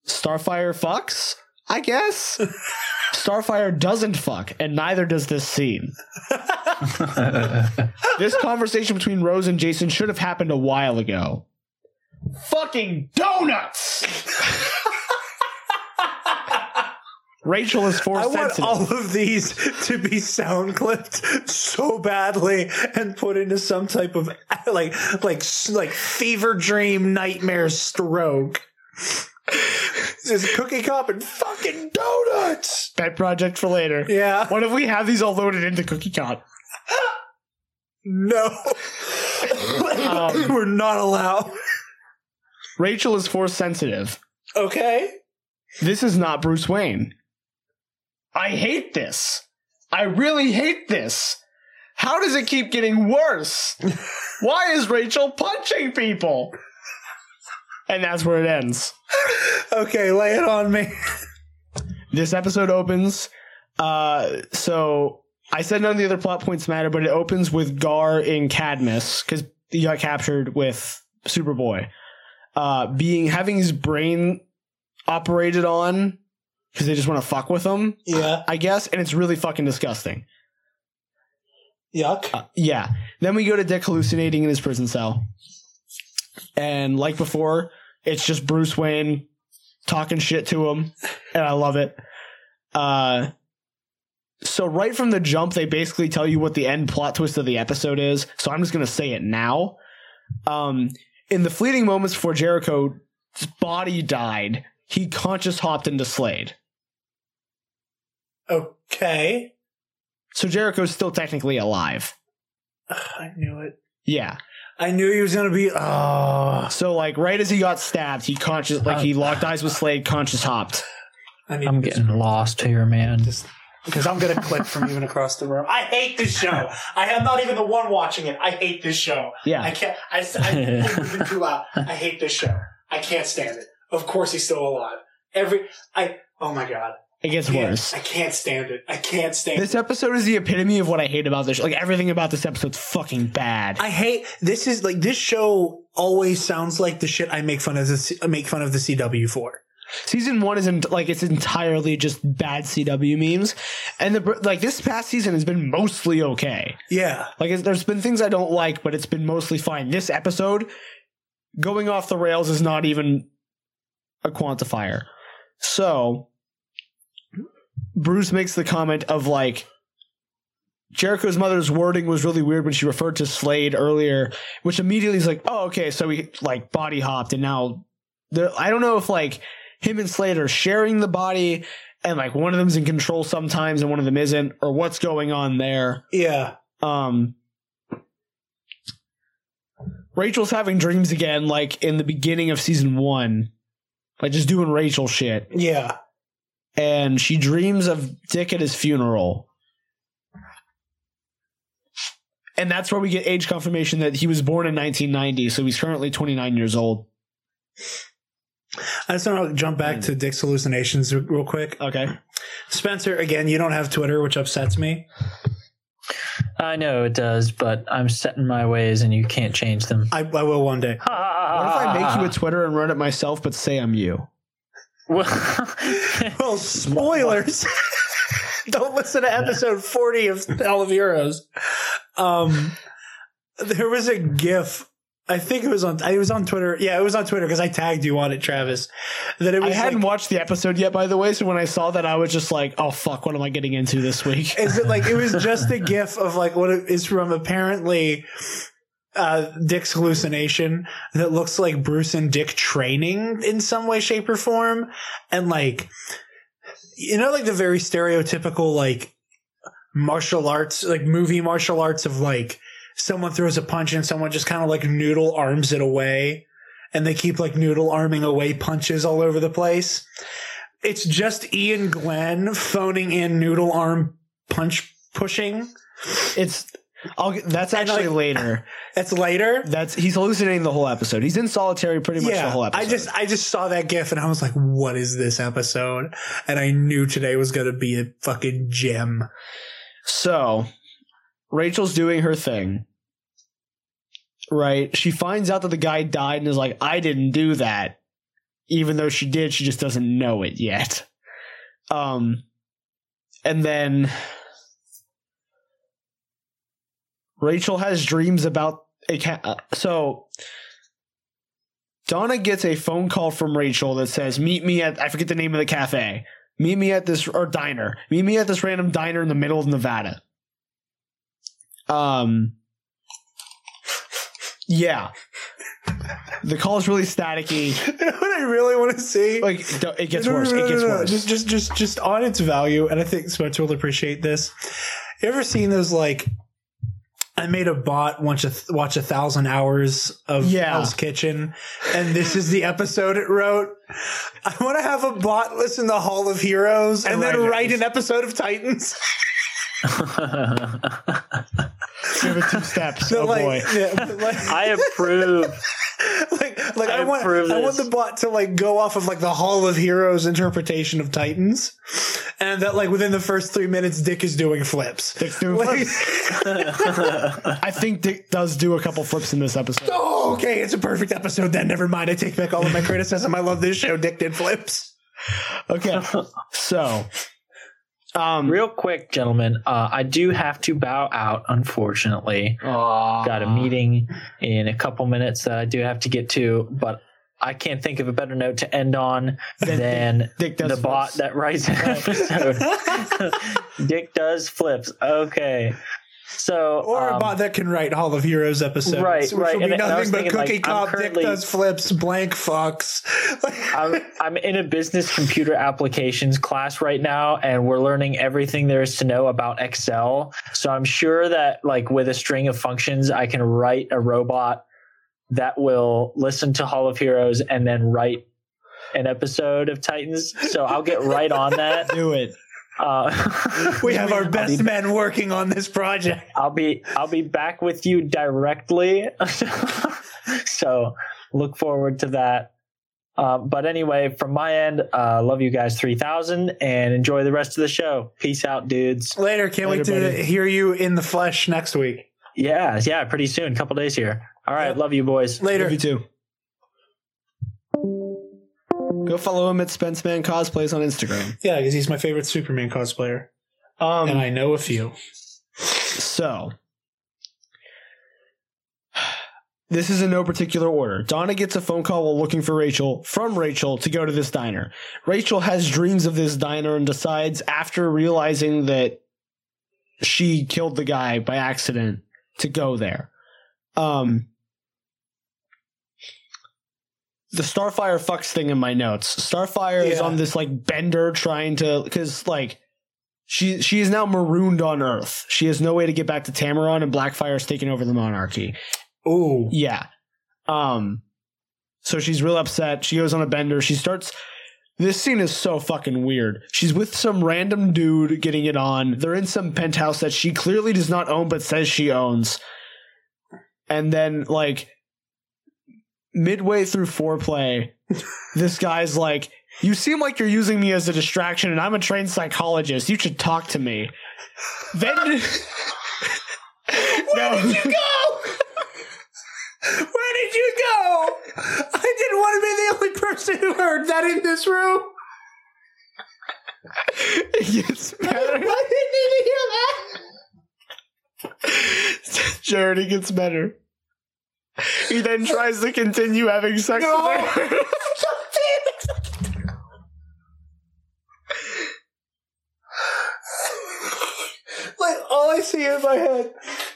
Starfire fucks. I guess. Starfire doesn't fuck, and neither does this scene. this conversation between Rose and Jason should have happened a while ago. Fucking donuts! Rachel is force I want sensitive. all of these to be sound clipped so badly and put into some type of like like like fever dream nightmare stroke. Just cookie cup and fucking donuts. Pet project for later. Yeah. What if we have these all loaded into Cookie Cut? No. Um, We're not allowed. Rachel is force sensitive. Okay. This is not Bruce Wayne. I hate this. I really hate this. How does it keep getting worse? Why is Rachel punching people? And that's where it ends. Okay, lay it on me. This episode opens. Uh, so I said none of the other plot points matter, but it opens with Gar in Cadmus because he got captured with Superboy. Uh, being having his brain operated on because they just want to fuck with them. Yeah. I guess, and it's really fucking disgusting. Yuck. Yeah. Then we go to Dick hallucinating in his prison cell. And like before, it's just Bruce Wayne talking shit to him. And I love it. Uh, so right from the jump, they basically tell you what the end plot twist of the episode is. So I'm just going to say it now. Um, in the fleeting moments before Jericho's body died, he conscious hopped into Slade. Okay. So Jericho's still technically alive. I knew it. Yeah. I knew he was gonna be. Oh, So like right as he got stabbed, he conscious like he locked eyes with Slade, conscious hopped. I need I'm this getting lost here, man. because I'm gonna click from even across the room. I hate this show. I am not even the one watching it. I hate this show. Yeah. I can't. I, I been too loud. I hate this show. I can't stand it. Of course, he's still alive. Every I. Oh my god. It gets I worse. I can't stand it. I can't stand This it. This episode is the epitome of what I hate about this. Like everything about this episode's fucking bad. I hate this. Is like this show always sounds like the shit I make fun of. The, make fun of the CW for. season one isn't like it's entirely just bad CW memes, and the like this past season has been mostly okay. Yeah. Like it's, there's been things I don't like, but it's been mostly fine. This episode going off the rails is not even a quantifier. So Bruce makes the comment of like Jericho's mother's wording was really weird when she referred to Slade earlier, which immediately is like, oh, okay, so he like body hopped and now the I don't know if like him and Slade are sharing the body and like one of them's in control sometimes and one of them isn't, or what's going on there. Yeah. Um Rachel's having dreams again, like in the beginning of season one. Like just doing Rachel shit. Yeah. And she dreams of Dick at his funeral. And that's where we get age confirmation that he was born in 1990, so he's currently 29 years old. I just want to jump back to Dick's hallucinations real quick. Okay. Spencer, again, you don't have Twitter, which upsets me. I know it does, but I'm set in my ways and you can't change them. I, I will one day. What if I make you a Twitter and run it myself, but say I'm you? Well, well spoilers. Don't listen to episode 40 of Hell of Heroes. Um, there was a GIF. I think it was on. It was on Twitter. Yeah, it was on Twitter because I tagged you on it, Travis. That it I hadn't like, watched the episode yet, by the way, so when I saw that, I was just like, oh fuck, what am I getting into this week? is it like it was just a GIF of like what it is from apparently uh, Dick's hallucination that looks like Bruce and Dick training in some way, shape, or form, and like you know, like the very stereotypical like martial arts, like movie martial arts of like someone throws a punch and someone just kind of like noodle arms it away, and they keep like noodle arming away punches all over the place. It's just Iain Glen phoning in noodle arm punch pushing. It's I'll that's actually like- later. That's later. That's he's hallucinating the whole episode. He's in solitary pretty much the whole episode. I just I just saw that gif and I was like, "What is this episode?" And I knew today was gonna be a fucking gem. So, Rachel's doing her thing. Right? She finds out that the guy died and is like, I didn't do that. Even though she did, she just doesn't know it yet. Um, and then Rachel has dreams about a cat. uh, So, Donna gets a phone call from Rachel that says, Meet me at, I forget the name of the cafe. Meet me at this, or diner. Meet me at this random diner in the middle of Nevada. Um, yeah. The call is really staticky. You know what I really want to see? Like, it gets No, no, worse. no, It gets worse. Just, just, just, just on its value, and I think Spencer will appreciate this. You ever seen those like? I made a bot watch a watch a thousand hours of Yeah. Hell's Kitchen, and this is the episode it wrote. I want to have a bot listen to the Hall of Heroes and, And then write write an episode of Titans. Give it two steps. So, oh like, boy. yeah, like, I approve. like, like I, I want, approve I want the bot to like go off of like the Hall of Heroes interpretation of Titans, and that like within the first three minutes, Dick is doing flips. Dick's doing Like- I think Dick does do a couple flips in this episode. oh, okay, it's a perfect episode. Then never mind. I take back all of my criticism. I love this show. Dick did flips. Okay. So, um, Real quick, gentlemen, uh, I do have to bow out, unfortunately. Aw. Got a meeting in a couple minutes that I do have to get to, but I can't think of a better note to end on than Dick does the bot flips. that writes an episode. Dick does flips. Okay. So, Or a um, bot that can write Hall of Heroes episodes, Right, which right. will be And- and nothing was but thinking, like, Cookie I'm Cop. currently- Dick does flips, blank fucks. I'm, I'm in a business computer applications class right now, and we're learning everything there is to know about Excel. So I'm sure that, like, with a string of functions, I can write a robot that will listen to Hall of Heroes and then write an episode of Titans. So I'll get right on that. do it. Uh, we have our best be- men working on this project. I'll be I'll be back with you directly. so look forward to that. Uh, but anyway, from my end, uh, love you guys three thousand and enjoy the rest of the show. Peace out, dudes. Later, can't wait to buddy. hear you in the flesh next week. Yeah, yeah, pretty soon, couple days here. All right, Yep. love you boys. Later. Love you too. Go follow him at Spenceman Cosplays on Instagram. Yeah, because he's my favorite Superman cosplayer, Um, and I know a few. So, this is in no particular order. Donna gets a phone call while looking for Rachel from Rachel to go to this diner. Rachel has dreams of this diner and decides after realizing that she killed the guy by accident to go there. Um, the Starfire fucks thing in my notes. Starfire is on this like bender trying to because like she she is now marooned on Earth. She has no way to get back to Tamaran, and Blackfire is taking over the monarchy. Ooh, Yeah. Um. So she's real upset. She goes on a bender. She starts. This scene is so fucking weird. She's with some random dude getting it on. They're in some penthouse that she clearly does not own, but says she owns. And then, like, midway through foreplay, this guy's like, You seem like you're using me as a distraction, and I'm a trained psychologist. You should talk to me. Then. Where Where did you go? Where did you go? I didn't want to be the only person who heard that in this room. It gets better. I didn't even hear that. Jared, it gets better. He then tries to continue having sex No. with her. like all I see in my head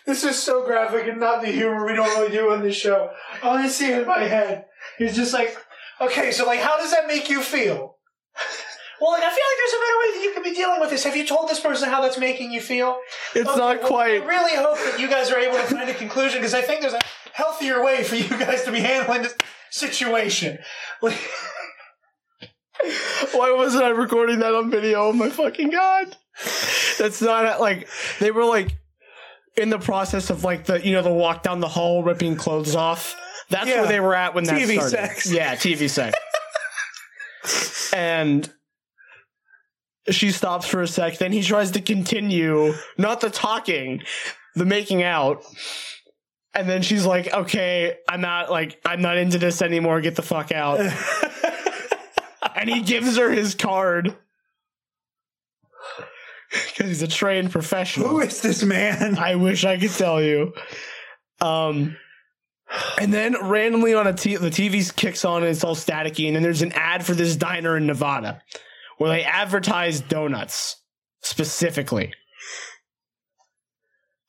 This is so graphic and not the humor we normally do on this show. All I see in my head. He's just like, okay, so like, how does that make you feel? Well, like, I feel like there's a better way that you could be dealing with this. Have you told this person how that's making you feel? It's Okay, not well, quite. I really hope that you guys are able to find a conclusion because I think there's a healthier way for you guys to be handling this situation. Like, Why wasn't I recording that on video? Oh my fucking god! That's not like they were like in the process of like the you know the walk down the hall ripping clothes off. That's Yeah. where they were at when that TV started. sex. Yeah, TV sex. and she stops for a sec. Then he tries to continue, not the talking, the making out. And then she's like, "Okay, I'm not like I'm not into this anymore. Get the fuck out." and he gives her his card because he's a trained professional. who is this man? I wish I could tell you. Um, and then randomly on a t- the TV kicks on and it's all staticky, and then there's an ad for this diner in Nevada where they advertise donuts specifically.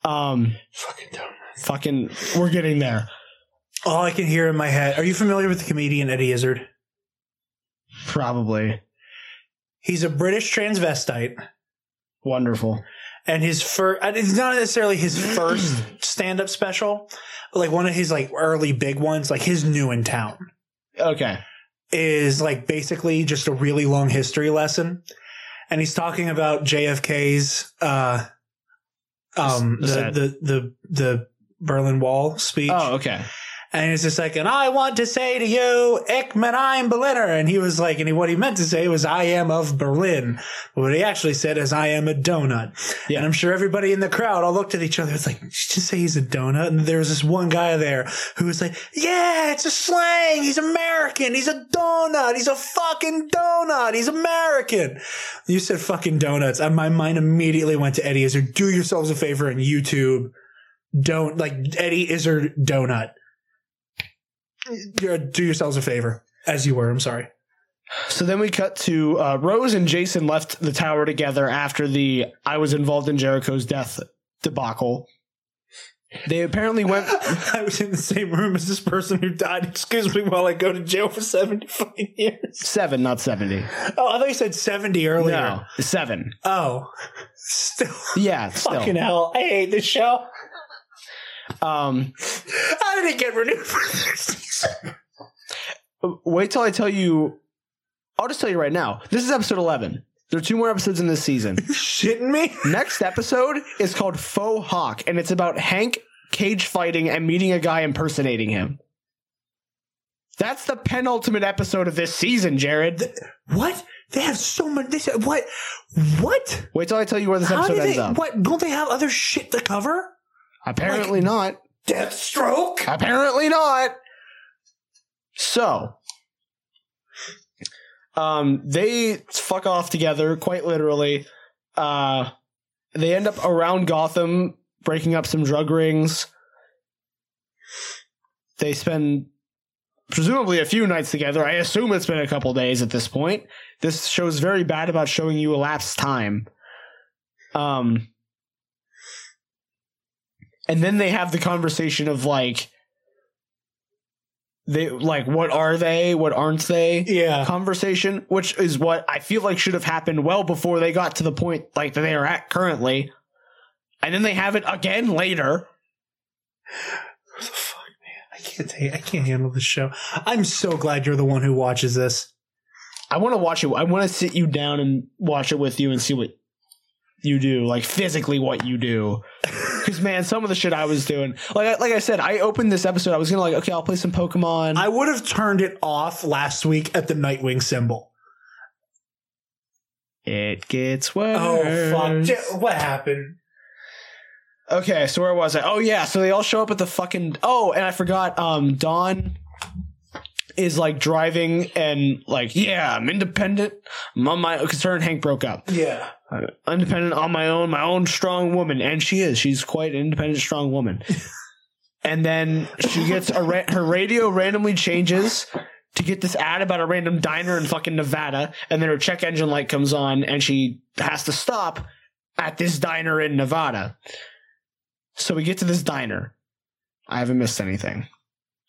Um, Fucking donuts. Fucking, we're getting there. All I can hear in my head. Are you familiar with the comedian Eddie Izzard? Probably He's a British transvestite. wonderful. and his first it's not necessarily his first stand-up special but like one of his like early big ones like his new in town Okay, is like basically just a really long history lesson and he's talking about jfk's uh um The the the the, the berlin wall speech Oh, okay. and it's just like, and I want to say to you, Ich mein ein Berliner. And he was like, and he, what he meant to say was, I am of Berlin. But what he actually said is, I am a donut. Yeah. And I'm sure everybody in the crowd all looked at each other. It's like, did you just say he's a donut? And there was this one guy there who was like, yeah, it's a slang. He's American. He's a donut. He's a fucking donut. He's American. You said fucking donuts. And my mind immediately went to Eddie Izzard. Do yourselves a favor and YouTube. Don't like Eddie Izzard donut do yourselves a favor, as you were. I'm sorry. So then we cut to uh, Rose and Jason left the tower together after the I was involved in Jericho's death debacle. They apparently went. I was in the same room as this person who died. Excuse me while I go to jail for 75 years. Seven, not 70. Oh, I thought you said 70 earlier. No, seven. Oh, still. Yeah, still. Fucking hell. I hate this show. Um, How did it get renewed for third season? wait till I tell you. I'll just tell you right now. This is episode 11. There are two more episodes in this season. Shitting me? Next episode is called Faux Hawk, and it's about Hank cage fighting and meeting a guy impersonating him. That's the penultimate episode of this season, Jared. What? They have so much. They said, what? What? Wait till I tell you where this How episode do ends up. What? Don't they have other shit to cover? Apparently not. Deathstroke? Apparently not. So, um, they fuck off together, quite literally. Uh, they end up around Gotham, breaking up some drug rings. They spend presumably a few nights together. I assume it's been a couple days at this point. This show's very bad about showing you elapsed time. Um, and then they have the conversation of like they like what are they what aren't they Yeah. conversation which is what i feel like should have happened well before they got to the point like that they are at currently and then they have it again later What the fuck, man? I can't take. I can't handle this show. I'm so glad you're the one who watches this. i want to watch it i want to sit you down and watch it with you and see what you do like physically what you do because man some of the shit i was doing like I, like i said i opened this episode i was gonna like okay i'll play some pokemon I would have turned it off last week at the Nightwing symbol. it gets worse Oh fuck! What happened? Okay, so where was I? Oh yeah, so they all show up at the fucking Oh, and I forgot um Dawn is like driving and like, yeah, I'm independent. I'm on my cuz her and Hank broke up. Yeah. Independent on my own, my own strong woman, and she is. She's quite an independent strong woman. and then she gets a ra- her radio randomly changes to get this ad about a random diner in fucking Nevada, and then her check engine light comes on and she has to stop at this diner in Nevada. So we get to this diner. I haven't missed anything.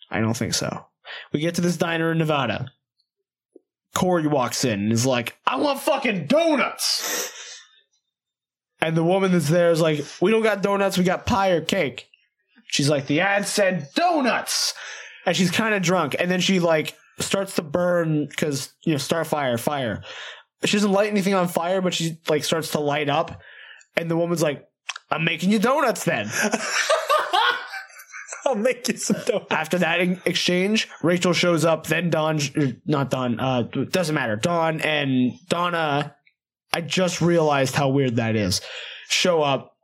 I don't think so. We get to this diner in Nevada. Kory walks in and is like, I want fucking donuts. And the woman that's there is like, We don't got donuts, we got pie or cake. She's like, The ad said donuts. And she's kind of drunk. And then she like starts to burn because, you know, start fire, fire. She doesn't light anything on fire, but she like starts to light up. And the woman's like, I'm making you donuts then. I'll make you some donuts. After that in- exchange, Rachel shows up. Then Don, er, not Don, uh, doesn't matter. Don and Donna. I just realized how weird that is. Show up.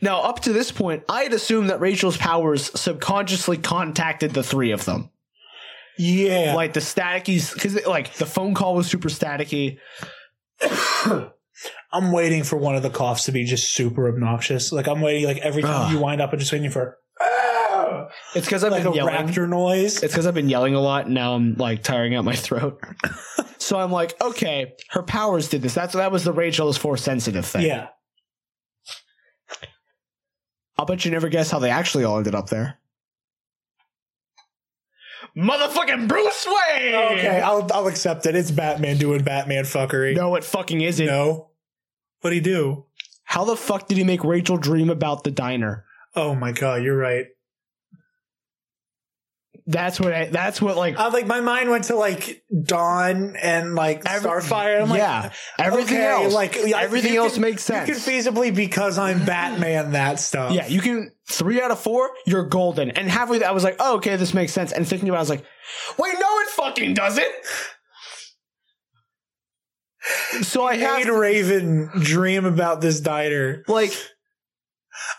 now, up to this point, I had assumed that Rachel's powers subconsciously contacted the three of them. Yeah. Like the staticky, because like the phone call was super staticky. I'm waiting for one of the coughs to be just super obnoxious. Like I'm waiting, like every time Ugh. you wind up, I'm just waiting for! It's because I've like a been yelling. raptor noise. It's because I've been yelling a lot. And now I'm like tiring out my throat. so I'm like, okay, her powers did this. That's that was the Rachel is force sensitive thing. yeah. I'll bet you never guess how they actually all ended up there. Motherfucking Bruce Wayne. Okay, I'll I'll accept it. It's Batman doing Batman fuckery. No, it fucking isn't. no. What'd he do? How the fuck did he make Rachel dream about the diner? Oh my god, you're right. That's what. I, that's what. Like I like my mind went to like Dawn and like Every- Starfire. I'm yeah, like, everything okay, else. like everything else can- makes sense. You can feasibly because I'm Batman that stuff. Yeah, you can three out of four, you're golden. And halfway, I was like, oh, okay, this makes sense. And thinking about, it, I was like, wait, no, it fucking doesn't. So I have made Raven dream about this diner. like,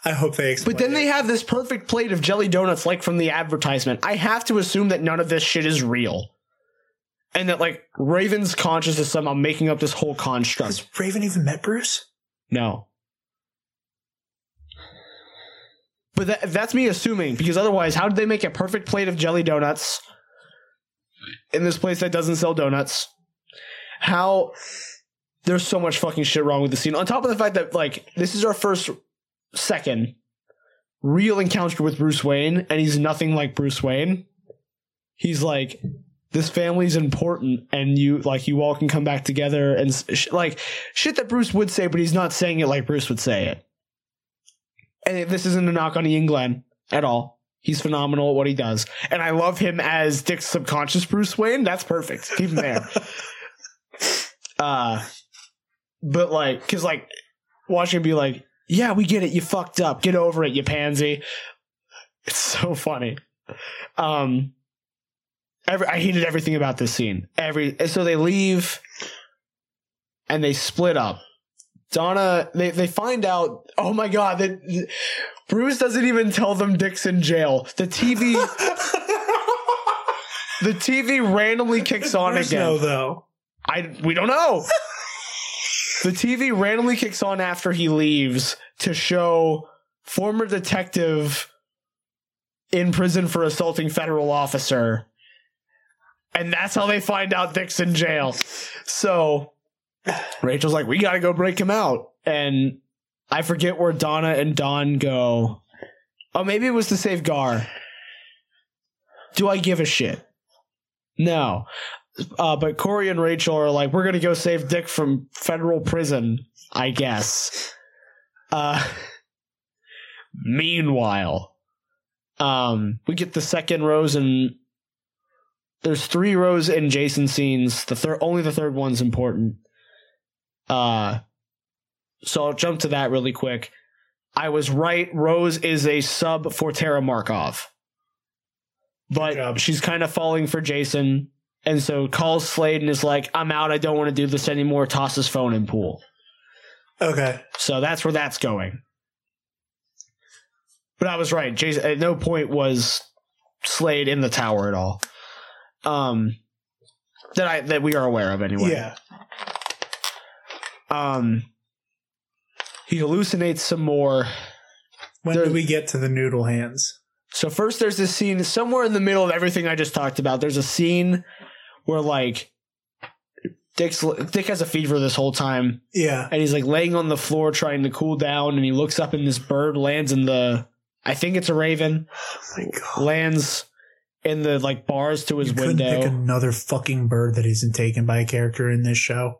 I hope they explain. but then it. they have this perfect plate of jelly donuts, like from the advertisement. I have to assume that none of this shit is real, and that like Raven's conscious is somehow making up this whole construct. has Raven even met Bruce? No. But that, that's me assuming because otherwise, how did they make a perfect plate of jelly donuts in this place that doesn't sell donuts? How there's so much fucking shit wrong with the scene. On top of the fact that like this is our first second real encounter with Bruce Wayne, and he's nothing like Bruce Wayne. He's like this family's important, and you like you all can come back together and sh- like shit that Bruce would say, but he's not saying it like Bruce would say it. And this isn't a knock on Iain Glen at all. He's phenomenal at what he does, and I love him as Dick's subconscious Bruce Wayne. That's perfect. Keep him there. uh, but like, cause like watching him be like, "Yeah, we get it. You fucked up. Get over it, you pansy." It's so funny. Um, every I hated everything about this scene. Every so they leave and they split up. Donna, they they find out. Oh my god, that Bruce doesn't even tell them Dick's in jail. The TV, the TV randomly kicks on Bruce again. know though. I we don't know. The TV randomly kicks on after he leaves to show former detective in prison for assaulting federal officer. And that's how they find out Dick's in jail. So Rachel's like, we gotta go break him out. And I forget where Donna and Don go. Oh, maybe it was to save Gar. Do I give a shit? No. Uh, but Kory and Rachel are like, we're gonna go save Dick from federal prison, I guess. Uh, meanwhile, um, we get the second rose and there's three Rose in Jason scenes. The third, only the third one's important. Uh, so I'll jump to that really quick. I was right. Rose is a sub for Tara Markov, but she's kind of falling for Jason, and so calls Slade and is like, "I'm out. I don't want to do this anymore." Tosses his phone in pool. Okay. So that's where that's going. But I was right. Jason at no point was Slade in the tower at all. Um that I that we are aware of anyway. Yeah. Um he hallucinates some more. When There- do we get to the noodle hands? So first there's this scene somewhere in the middle of everything I just talked about. There's a scene where like Dick's Dick has a fever this whole time, Yeah. and he's like laying on the floor trying to cool down, and he looks up, and this bird lands in the. I think it's a raven. Oh my god. lands in the like bars to his You couldn't window. pick another fucking bird that isn't taken by a character in this show.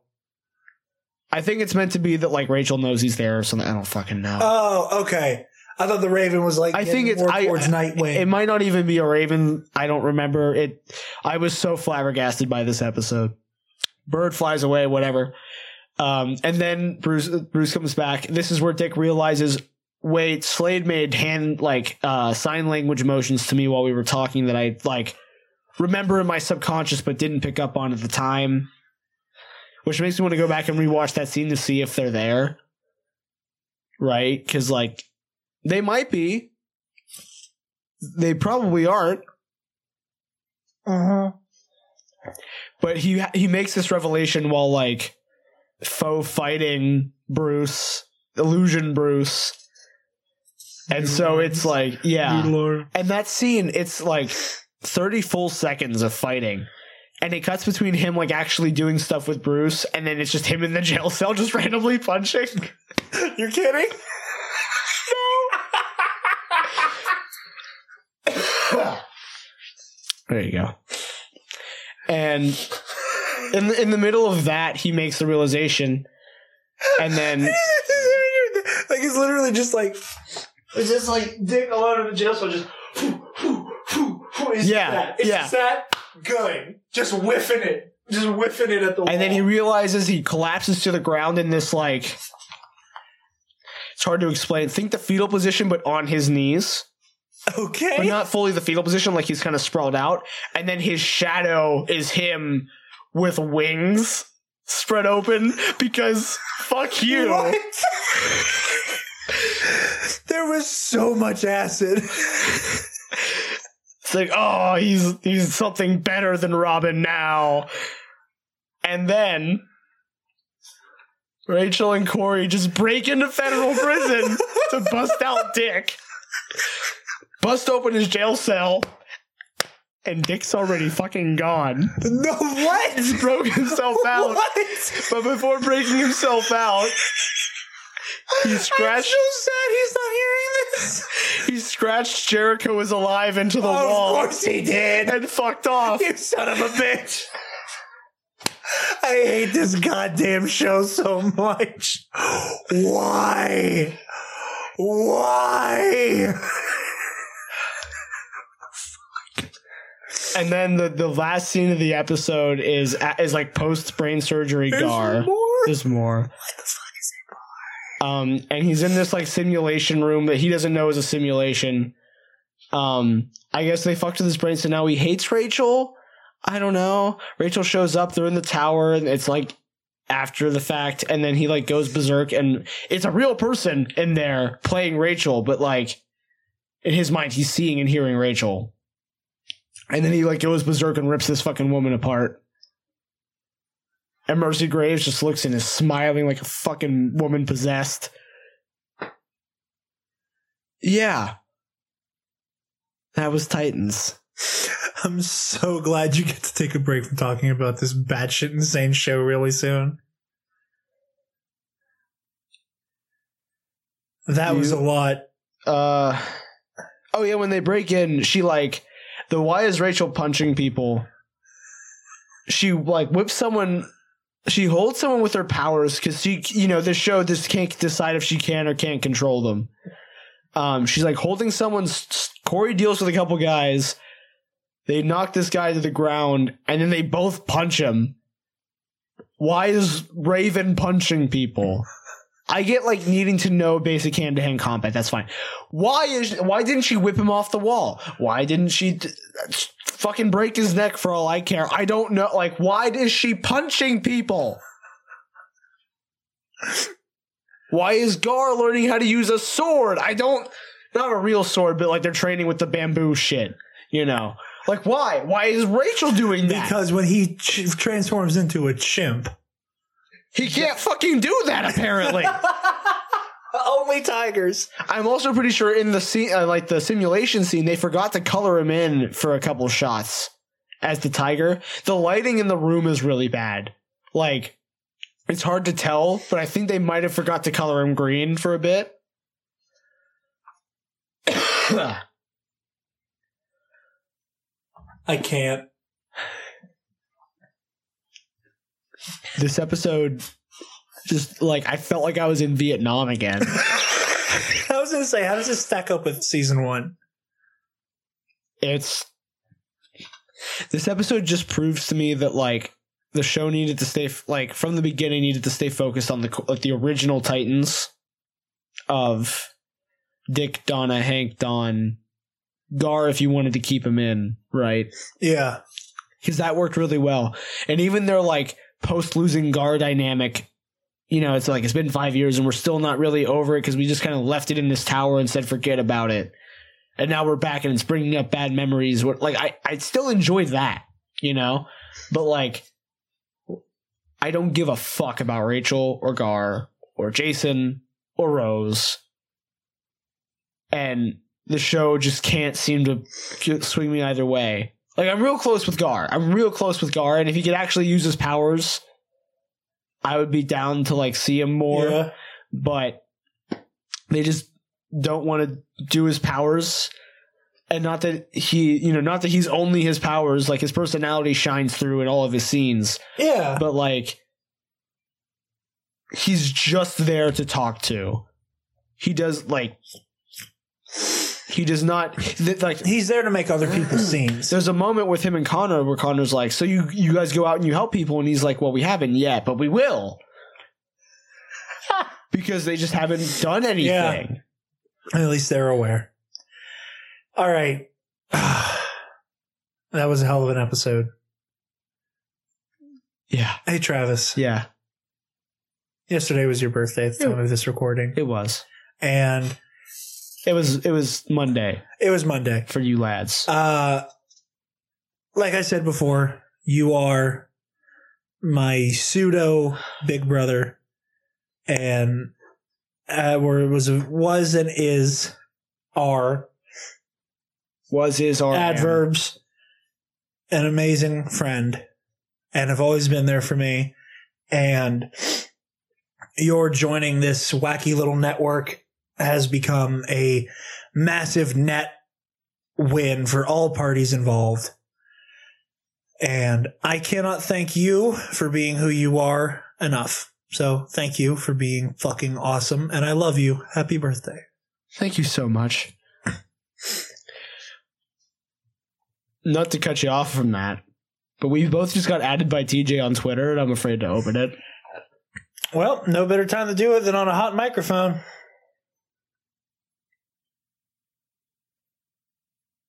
I think it's meant to be that like Rachel knows he's there or something. I don't fucking know. Oh, okay. I thought the Raven was like I think it's more I, towards Nightwing. It might not even be a raven. I don't remember it. I was so flabbergasted by this episode. Bird flies away, whatever. Um, and then Bruce Bruce comes back. This is where Dick realizes, wait, Slade made hand like uh, sign language motions to me while we were talking that I like remember in my subconscious but didn't pick up on at the time. Which makes me want to go back and rewatch that scene to see if they're there. Right? Because like they might be. They probably aren't. uh-huh. But he he makes this revelation while like faux fighting Bruce, illusion Bruce. And so it's like, yeah. And that scene, it's like 30 full seconds of fighting. And it cuts between him like actually doing stuff with Bruce, and then it's just him in the jail cell just randomly punching. You're kidding? There you go. And in the, in the middle of that, he makes the realization, and then like it's literally just like it's just like Dick alone in the jail cell, just yeah, It's yeah. that good. Just whiffing it. Just whiffing it at the wall. And then he realizes he collapses to the ground in this like it's hard to explain. Think the fetal position, but on his knees. Okay. But not fully the fetal position, like he's kind of sprawled out. And then his shadow is him with wings spread open because fuck you. What? there was so much acid. It's like, oh, he's he's something better than Robin now. And then Rachel and Kory just break into federal prison to bust out Dick. Bust open his jail cell. And Dick's already fucking gone. no, what? He's broke himself out. What? But before breaking himself out, he scratched So sad he's not hearing this. he scratched Jericho is alive into the Of wall Of course he did. and fucked off. You son of a bitch. I hate this goddamn show so much. Why? Why? And then the, the last scene of the episode is is like post brain surgery Gar. more? There's more. What the fuck is it, Gar? Um, and he's in this like simulation room that he doesn't know is a simulation. Um, I guess they fucked with his brain, so now he hates Rachel. I don't know. Rachel shows up. They're in the tower, and it's like after the fact, and then he like goes berserk, and it's a real person in there playing Rachel, but like in his mind, he's seeing and hearing Rachel. And then he like goes berserk and rips this fucking woman apart. And Mercy Graves just looks and is smiling like a fucking woman possessed. Yeah. That was Titans. I'm so glad you get to take a break from talking about this batshit insane show really soon. That was a lot. Uh Oh yeah, when they break in, she like the why is Rachel punching people? She like whips someone she holds someone with her powers because she you know this show this can't decide if she can or can't control them. Um she's like holding someone's Kory deals with a couple guys. They knock this guy to the ground and then they both punch him. Why is Raven punching people? I get like needing to know basic hand to hand combat. That's fine. Why is why didn't she whip him off the wall? Why didn't she fucking break his neck for all I care? I don't know. Like, why is she punching people? Why is Gar learning how to use a sword? I don't. Not a real sword, but like they're training with the bamboo shit. You know, like why? Why is Rachel doing that? Because when he ch- transforms into a chimp, he can't fucking do that. Apparently. only tigers. I'm also pretty sure in the scene, uh, like the simulation scene, they forgot to color him in for a couple shots as the tiger. The lighting in the room is really bad. Like, it's hard to tell, but I think they might have forgot to color him green for a bit. I can't. This episode, just like I felt like I was in Vietnam again. I was gonna say, how does this stack up with season one? it's this episode just proves to me that like the show needed to stay like from the beginning needed to stay focused on the like the original titans of dick donna hank don gar if you wanted to keep him in right Yeah. because that worked really well and even their like post losing gar dynamic. You know it's like it's been five years and we're still not really over it because we just kind of left it in this tower and said forget about it. And now we're back and it's bringing up bad memories. Like i i still enjoy that you know? But like i don't give a fuck about rachel or gar or jason or rose. And the show just can't seem to swing me either way like i'm real close with gar i'm real close with gar and if he could actually use his powers i would be down to like see him more Yeah. but they just don't want to do his powers and not that he you know not that he's only his powers like his personality shines through in all of his scenes Yeah. but like he's just there to talk to he does like he does not th- like He's there to make other people's scenes. there's a moment with him and Connor where Connor's like, "So you you guys go out and you help people," and he's like, "Well, we haven't yet, but we will," because they just haven't done anything. At least they're aware. All right. that was a hell of an episode. Yeah, Hey, Travis. yeah, Yesterday was your birthday at the time of this recording. it was. And It was it was Monday it was Monday. for you lads. Uh, like I said before, you are my pseudo big brother, and uh, where it was was and is are was is our adverbs, an amazing friend, and have always been there for me. And you're joining this wacky little network has become a massive net win for all parties involved. And I cannot thank you for being who you are enough. So thank you for being fucking awesome. And I love you. Happy birthday. Thank you so much. Not to cut you off from that, but we both just got added by TJ on Twitter, and I'm afraid to open it. Well, no better time to do it than on a hot microphone.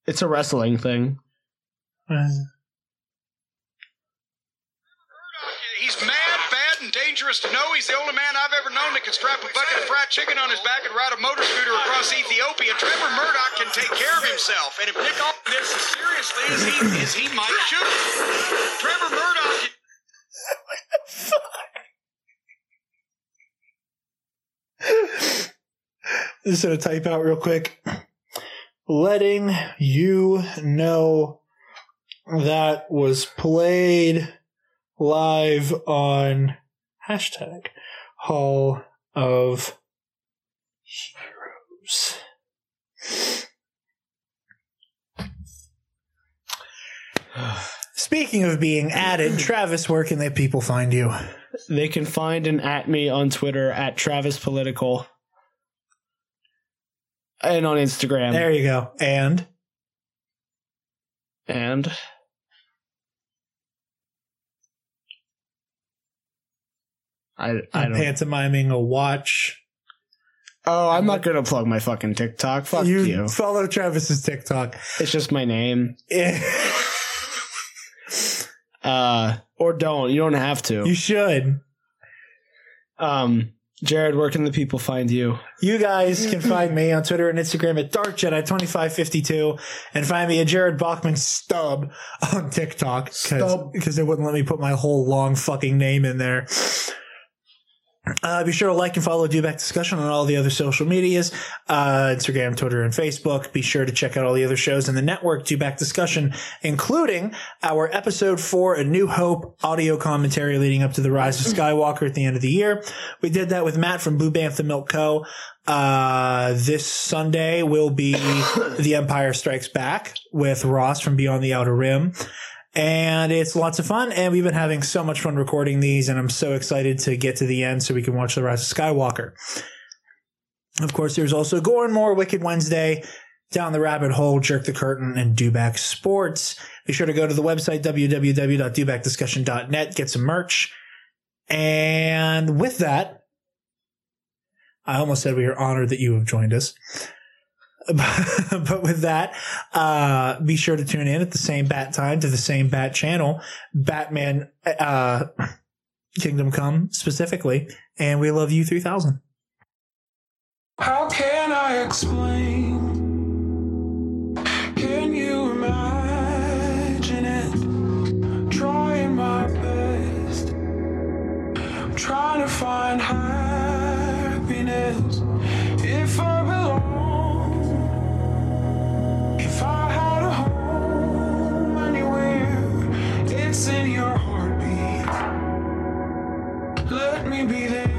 It's a wrestling thing. He's mad, bad, and dangerous to know. He's the only man I've ever known that can strap a bucket of fried chicken on his back and ride a motor scooter across Ethiopia. Trevor Murdoch can take care of himself. And if Nick Aldis this as seriously as he, as he might should, Trevor Murdoch. Just gonna type out real quick. Letting you know that was played live on hashtag Hall of Heroes. Speaking of being added, Travis, where can they people find you? They can find and at me on Twitter at Travis Political. And on Instagram. There you go. And And I I I'm don't pantomiming a watch. Oh, I'm not gonna plug my fucking TikTok. Fuck you, you. follow Travis's TikTok. It's just my name. Uh or don't. You don't have to. You should. Um Jared, where can the people find you? You guys can find me on Twitter and Instagram at DarkJedi2552 and find me at Jared Bachman Stub on TikTok because they wouldn't let me put my whole long fucking name in there. Uh, be sure to like and follow Dewback Discussion on all the other social medias, uh, Instagram, Twitter, and Facebook. Be sure to check out all the other shows in the network, Dewback Discussion, including our episode for A New Hope audio commentary leading up to the Rise of Skywalker at the end of the year. We did that with Matt from Blue Bantha Milk Co. Uh, this Sunday will be The Empire Strikes Back with Ross from Beyond the Outer Rim and it's lots of fun. And we've been having so much fun recording these, and I'm so excited to get to the end so we can watch the Rise of Skywalker. Of course, there's also Gore and More, Wicked Wednesday, Down the Rabbit Hole, Jerk the Curtain, and Dewback Sports. Be sure to go to the website www.dewbackdiscussion.net, get some merch. And with that, I almost said we are honored that you have joined us. but with that, uh, be sure to tune in at the same bat time to the same bat channel, Batman, uh, Kingdom Come specifically. And we love you 3000. How can I explain? Can you imagine it? Trying my best. I'm trying to find happiness. In your heartbeat. Let me be there.